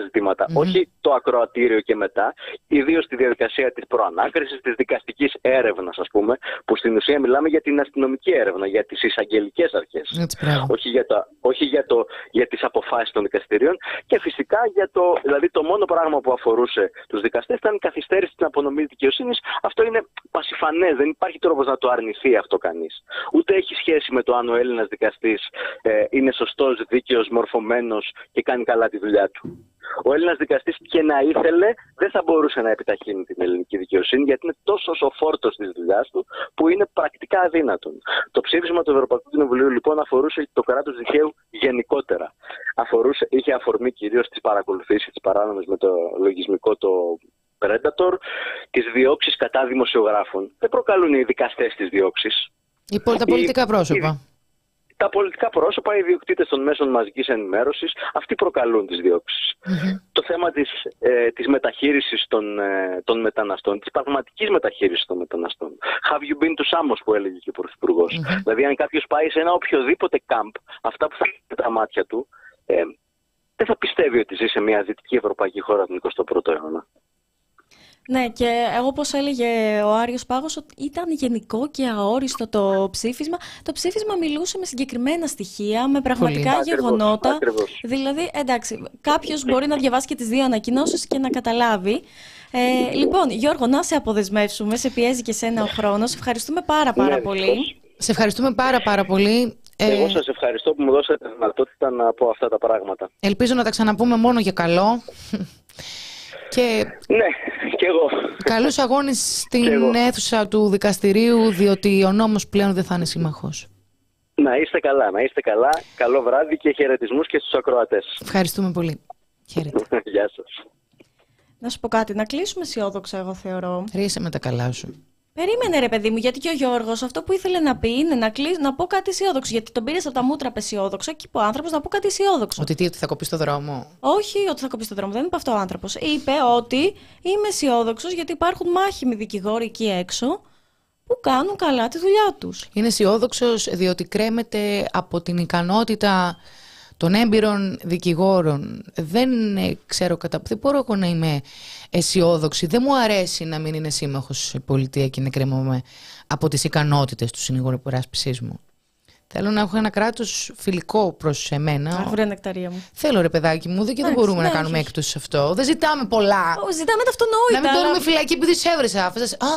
Όχι το ακροατήριο και μετά, ιδίως τη διαδικασία της προανάκρισης, της δικαστικής έρευνας, ας πούμε, που στην ουσία μιλάμε για την αστυνομική έρευνα, για τις εισαγγελικές αρχές. Όχι για, το, όχι για, το, για τις αποφάσεις των δικαστηρίων. Και φυσικά για το. Δηλαδή, το μόνο πράγμα που αφορούσε τους δικαστές ήταν η καθυστέρηση στην απονομής δικαιοσύνης. Αυτό είναι πασιφανές. Δεν υπάρχει τρόπος να το αρνηθεί αυτό κανείς. Ούτε έχει σχέση με το αν ο Έλληνας δικαστής ε, είναι σωστός, δίκαιος, μορφωμένος και κάνει καλά τη δουλειά του. Ο Έλληνας δικαστής και να ήθελε δεν θα μπορούσε να επιταχύνει την ελληνική δικαιοσύνη γιατί είναι τόσο ο φόρτος της δουλειάς του που είναι πρακτικά αδύνατον. Το ψήφισμα του Ευρωπαϊκού Κοινοβουλίου λοιπόν αφορούσε το κράτος δικαίου γενικότερα. Αφορούσε, είχε αφορμή κυρίως τις παρακολουθήσεις τη παράνομη με το λογισμικό το Predator, τις διώξεις κατά δημοσιογράφων. Δεν προκαλούν οι δικαστές τις διώξεις. τα πολιτικά πρόσωπα. τα πολιτικά πρόσωπα, οι ιδιοκτήτε των μέσων μαζικής ενημέρωσης, αυτοί προκαλούν τις διωξει Το θέμα της ε, της μεταχείρισης των, ε, των μεταναστών, της πραγματικής μεταχείρισης των μεταναστών. Have you been to Samos, που έλεγε και ο πρωθυπουργο Δηλαδή, αν κάποιος πάει σε ένα οποιοδήποτε κάμπ, αυτά που θα με τα μάτια του, ε, δεν θα πιστεύει ότι ζει σε μια δυτική ευρωπαϊκή χώρα τον 21ο αιώνα. Ναι, και όπω έλεγε ο Άριος Πάγος, ότι ήταν γενικό και αόριστο το ψήφισμα. Το ψήφισμα μιλούσε με συγκεκριμένα στοιχεία, με πραγματικά Πολύ. γεγονότα. Ακριβώς. Δηλαδή, εντάξει, κάποιος μπορεί να διαβάσει και τις δύο ανακοινώσεις και να καταλάβει. Ε, λοιπόν, Γιώργο, να σε αποδεσμεύσουμε. Σε πιέζει και σένα ο χρόνος. Ευχαριστούμε πάρα πάρα Ναι, πολύ. δυστυχώς. Σε ευχαριστούμε πάρα πάρα πολύ. Ε, Εγώ σας ευχαριστώ που μου δώσατε τη δυνατότητα να πω αυτά τα πράγματα. ελπίζω να τα ξαναπούμε μόνο για καλό. Και Ναι, και εγώ. καλούς αγώνες Και στην εγώ. αίθουσα του δικαστηρίου, διότι ο νόμος πλέον δεν θα είναι σύμμαχος. Να είστε καλά, να είστε καλά. Καλό βράδυ και χαιρετισμούς και στους ακροατές. Ευχαριστούμε πολύ. Χαίρετε. Γεια σας. Να σου πω κάτι, να κλείσουμε αισιόδοξα, εγώ θεωρώ. Ρίσε με τα καλά σου. Περίμενε ρε παιδί μου, γιατί και ο Γιώργος αυτό που ήθελε να πει είναι να, κλείσει, να πω κάτι αισιόδοξο. Γιατί τον πήρες από τα μούτρα απεσιόδοξο και είπε ο άνθρωπος να πω κάτι αισιόδοξο. Ότι τι, ότι θα κοπείς στο δρόμο; Όχι ότι θα κοπείς στον δρόμο, δεν είπε αυτό ο άνθρωπος. Είπε ότι είμαι αισιόδοξος γιατί υπάρχουν μάχημοι δικηγόροι εκεί έξω που κάνουν καλά τη δουλειά τους. Είναι αισιόδοξος διότι κρέμεται από την ικανότητα των έμπειρων δικηγόρων. Δεν ε, ξέρω κατά δεν μπορώ εγώ να είμαι αισιόδοξη. Δεν μου αρέσει να μην είναι σύμμαχος η πολιτεία και να κρέμομαι από τις ικανότητες του συνηγόρου υπεράσπιση μου. Θέλω να έχω ένα κράτος φιλικό προς εμένα. Αγρία νεκταρία μου. Θέλω ρε παιδάκι μου, δεν και δεν Εντάξει, μπορούμε ναι, να κάνουμε όχι, όχι. έκπτωση σε αυτό. Δεν ζητάμε πολλά. Ω, Ζητάμε τα αυτονόητα. Να μην αλλά- κάνουμε φυλακή επειδή σε έβρισα. Α,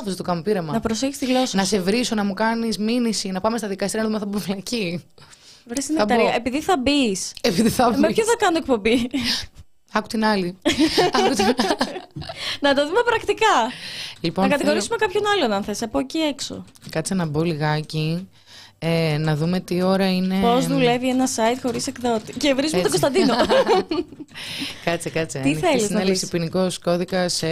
θα το κάνω πείραμα. Να προσέχεις τη γλώσσα. Να σε βρίσω, να μου κάνεις μήνυση, να πάμε στα δικαστήρια να δούμε αν θα μπούμε φυλακή. Βρες Θα νεκταρία. μπω. Επειδή θα μπεις. Επειδή θα Με βρεις. ποιο θα κάνω εκπομπή; Άκου την άλλη. Άκου την- να το δούμε πρακτικά. λοιπόν, να κατηγορήσουμε κάποιον άλλον αν θες από εκεί έξω. θέλω- Κάτσε να μπω λιγάκι. Ε, να δούμε τι ώρα είναι. Πώς δουλεύει ένα site χωρίς εκδότη. Και βρίσκουμε τον Έτσι. Κωνσταντίνο. Κάτσε, κάτσε. Τι Ανοιχτή θέλεις να συνέλευση πεις; ποινικός κώδικας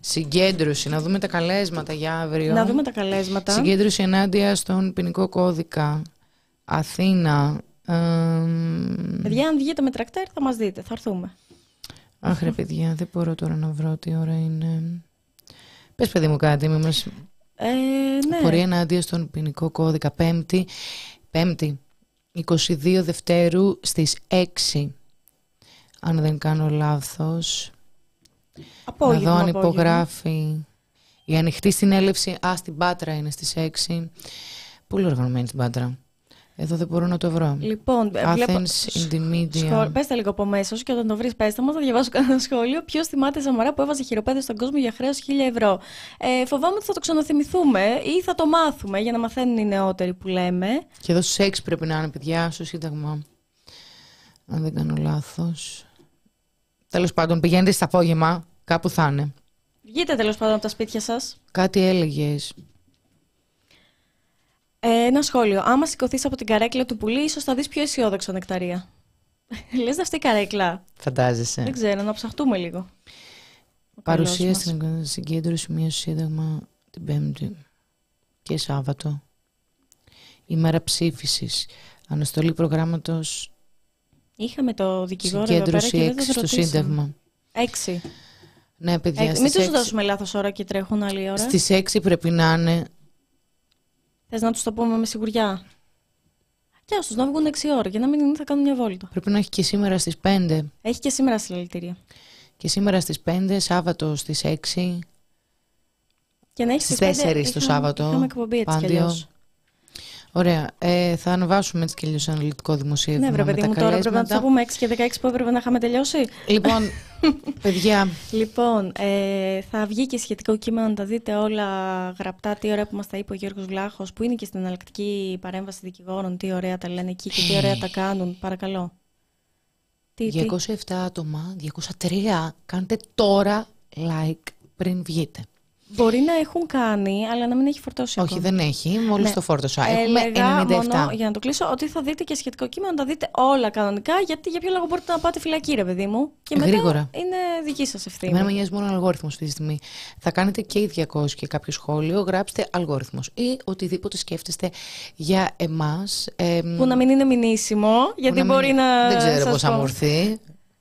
συγκέντρωση. Να δούμε τα καλέσματα για αύριο. να δούμε τα καλέσματα. Συγκέντρωση ενάντια στον ποινικό κώδικα. Αθήνα. Εμ, Παιδιά, αν βγείτε με τρακτέρ θα μας δείτε, θα έρθουμε. Αχ ρε παιδιά, δεν μπορώ τώρα να βρω τι ώρα είναι. Πες παιδί μου κάτι, μη μας Ε, ναι. πορεία ενάντια στον ποινικό κώδικα. Πέμπτη, πέμπτη, 22 Δευτέρου στις 6. Αν δεν κάνω λάθος. Απόγευμα, να δω αν απόγευμα. υπογράφει. Η ανοιχτή συνέλευση, α, στην Πάτρα είναι στις 6. Πολύ οργανωμένη στην Πάτρα. Εδώ δεν μπορώ να το βρω. Λοιπόν, ε, βλέπω... Athens in the media. Σχόλ... Πες τα λίγο από μέσα σου και όταν το βρεις, πες τα μας, θα διαβάσω κανένα σχόλιο. Ποιος θυμάται Σαμαρά που έβαζε χειροπέδες στον κόσμο για χρέος 1000 ευρώ; Ε, φοβάμαι ότι θα το ξαναθυμηθούμε ή θα το μάθουμε για να μαθαίνουν οι νεότεροι που λέμε. Και εδώ στους 6 πρέπει να είναι παιδιά στο Σύνταγμα. Αν δεν κάνω λάθος. Τέλος πάντων, πηγαίνετε στα απόγευμα, κάπου θα είναι. Βγείτε τέλος πάντων από τα σπίτια σας. Κάτι έλεγες. Ε, ένα σχόλιο. Άμα σηκωθείς από την καρέκλα του πουλί, ίσως θα δεις πιο αισιόδοξο νεκταρία. Λες να αυτή η καρέκλα. Φαντάζεσαι. Δεν ξέρω, να ψαχτούμε λίγο. Ο Παρουσία καλός στην συγκέντρωση μία στο Σύνταγμα την Πέμπτη και Σάββατο. Ημέρα ψήφισης. Αναστολή προγράμματος Είχαμε το δικηγόρο εδώ πέρα συγκέντρωση και 6 δεν το στο ρωτήσαμε. Σύνταγμα. Έξι. Ναι, παιδιά, Ε, μην στις τους 6, δώσουμε λάθος ώρα και τρέχουν άλλη ώρα. στις 6 πρέπει να είναι. Θες να τους το πούμε με σιγουριά; Και τους να βγουν 6 ώρα για να μην είναι θα κάνουν μια βόλτα. Πρέπει να έχει και σήμερα στις 5. Έχει και σήμερα συλλαλητήρια. Και σήμερα στις 5, Σάββατο στις 6. Και να έχει Στις στις 4 πέντε το είχαμε- Σάββατο, Είχαμε εκπομπή έτσι κι Πάντιο. αλλιώς. Ωραία. Ε, θα ανεβάσουμε έτσι και αλλιώς αναλυτικό δημοσίευμα. Ναι, βρε με παιδί τα μου, τώρα πρέπει να καλέσματα. του πούμε 6 και 16 που έπρεπε να είχαμε τελειώσει. Λοιπόν, παιδιά, Λοιπόν, ε, θα βγει και σχετικό κείμενο να τα δείτε όλα γραπτά. Τι ωραία που μας τα είπε ο Γιώργος Βλάχος, που είναι και στην εναλλακτική παρέμβαση δικηγόρων. Τι ωραία τα λένε εκεί και τι ωραία τα κάνουν. Παρακαλώ. Τι, τι. 207 άτομα, 203. Κάντε τώρα like πριν βγείτε. Μπορεί να έχουν κάνει, αλλά να μην έχει φορτώσει. Όχι, ακόμα. δεν έχει. Μόλις Ναι. το φόρτωσα. Έχουμε Έλεγα 97. μόνο για να το κλείσω ότι θα δείτε και σχετικό κείμενο, να τα δείτε όλα κανονικά, γιατί για ποιο λόγο μπορείτε να πάτε φυλακή, ρε παιδί μου. Και μετά Γρήγορα. είναι δική σας ευθύνη. Εμένα με νοιάζει μόνο ο αλγόριθμος αυτή τη στιγμή. Θα κάνετε και οι 200 και κάποιο σχόλιο, γράψτε αλγόριθμος ή οτιδήποτε σκέφτεστε για εμάς. Που να μην είναι μηνύσιμο, γιατί μπορεί να. Δεν ξέρω σας πώς θα πω.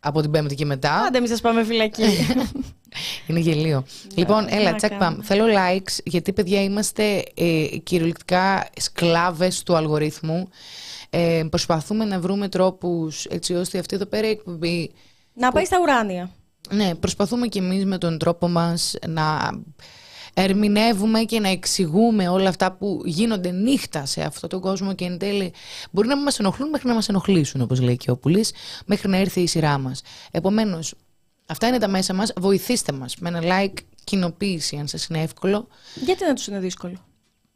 Μου έρθει από την Πέμπτη και μετά. Άντε, μην σας πάμε φυλακή. Είναι γελίο. λοιπόν, έλα, να τσακ κάνουμε. πάμε. Θέλω likes, γιατί παιδιά είμαστε ε, κυριολεκτικά σκλάβες του αλγορίθμου. Ε, προσπαθούμε να βρούμε τρόπους έτσι ώστε αυτή εδώ πέρα η εκπομπή να πάει στα ουράνια. Ναι, προσπαθούμε κι εμείς με τον τρόπο μας να ερμηνεύουμε και να εξηγούμε όλα αυτά που γίνονται νύχτα σε αυτόν τον κόσμο και εν τέλει μπορεί να μην μας ενοχλούν μέχρι να μας ενοχλήσουν όπως λέει και ο Πουλής μέχρι να έρθει η σειρά μας. Επομένως, αυτά είναι τα μέσα μας, βοηθήστε μας με ένα like, κοινοποίηση αν σας είναι εύκολο, Γιατί να τους είναι δύσκολο;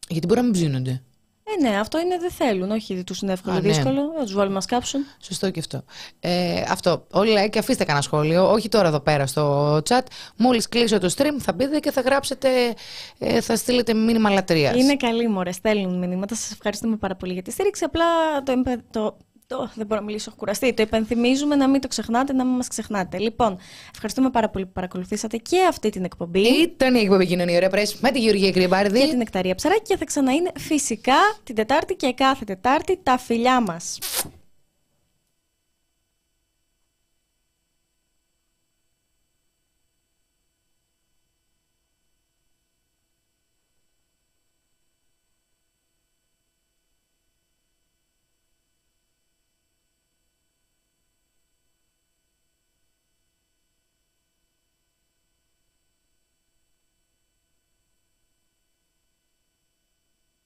γιατί μπορεί να μην ψήνονται. Ε, ναι, αυτό είναι δεν θέλουν. Όχι, τους είναι εύκολο Α, ναι. δύσκολο. Να τους βάλουμε να σκάψουν. Σωστό και αυτό. Ε, αυτό. Όλοι like και αφήστε κανένα σχόλιο. Όχι τώρα εδώ πέρα στο chat. Μόλις κλείσω το stream θα μπείτε και θα γράψετε, ε, θα στείλετε μήνυμα λατρείας. Είναι καλή, μωρέ. Στέλνουν μηνύματα. Σας ευχαριστούμε πάρα πολύ για τη στήριξη. Απλά το, εμπε- το, το, δεν μπορώ να μιλήσω, έχω κουραστεί. Το υπενθυμίζουμε να μην το ξεχνάτε, να μην μας ξεχνάτε. Λοιπόν, ευχαριστούμε πάρα πολύ που παρακολουθήσατε και αυτή την εκπομπή. Ήταν η εκπομπή Κοινωνία Ωραία Πρέσβη με τη Γεωργία Κρυμπάρδη. Και την Εκταρία Ψαράκη και θα ξαναείνε φυσικά την Τετάρτη και κάθε Τετάρτη τα φιλιά μας.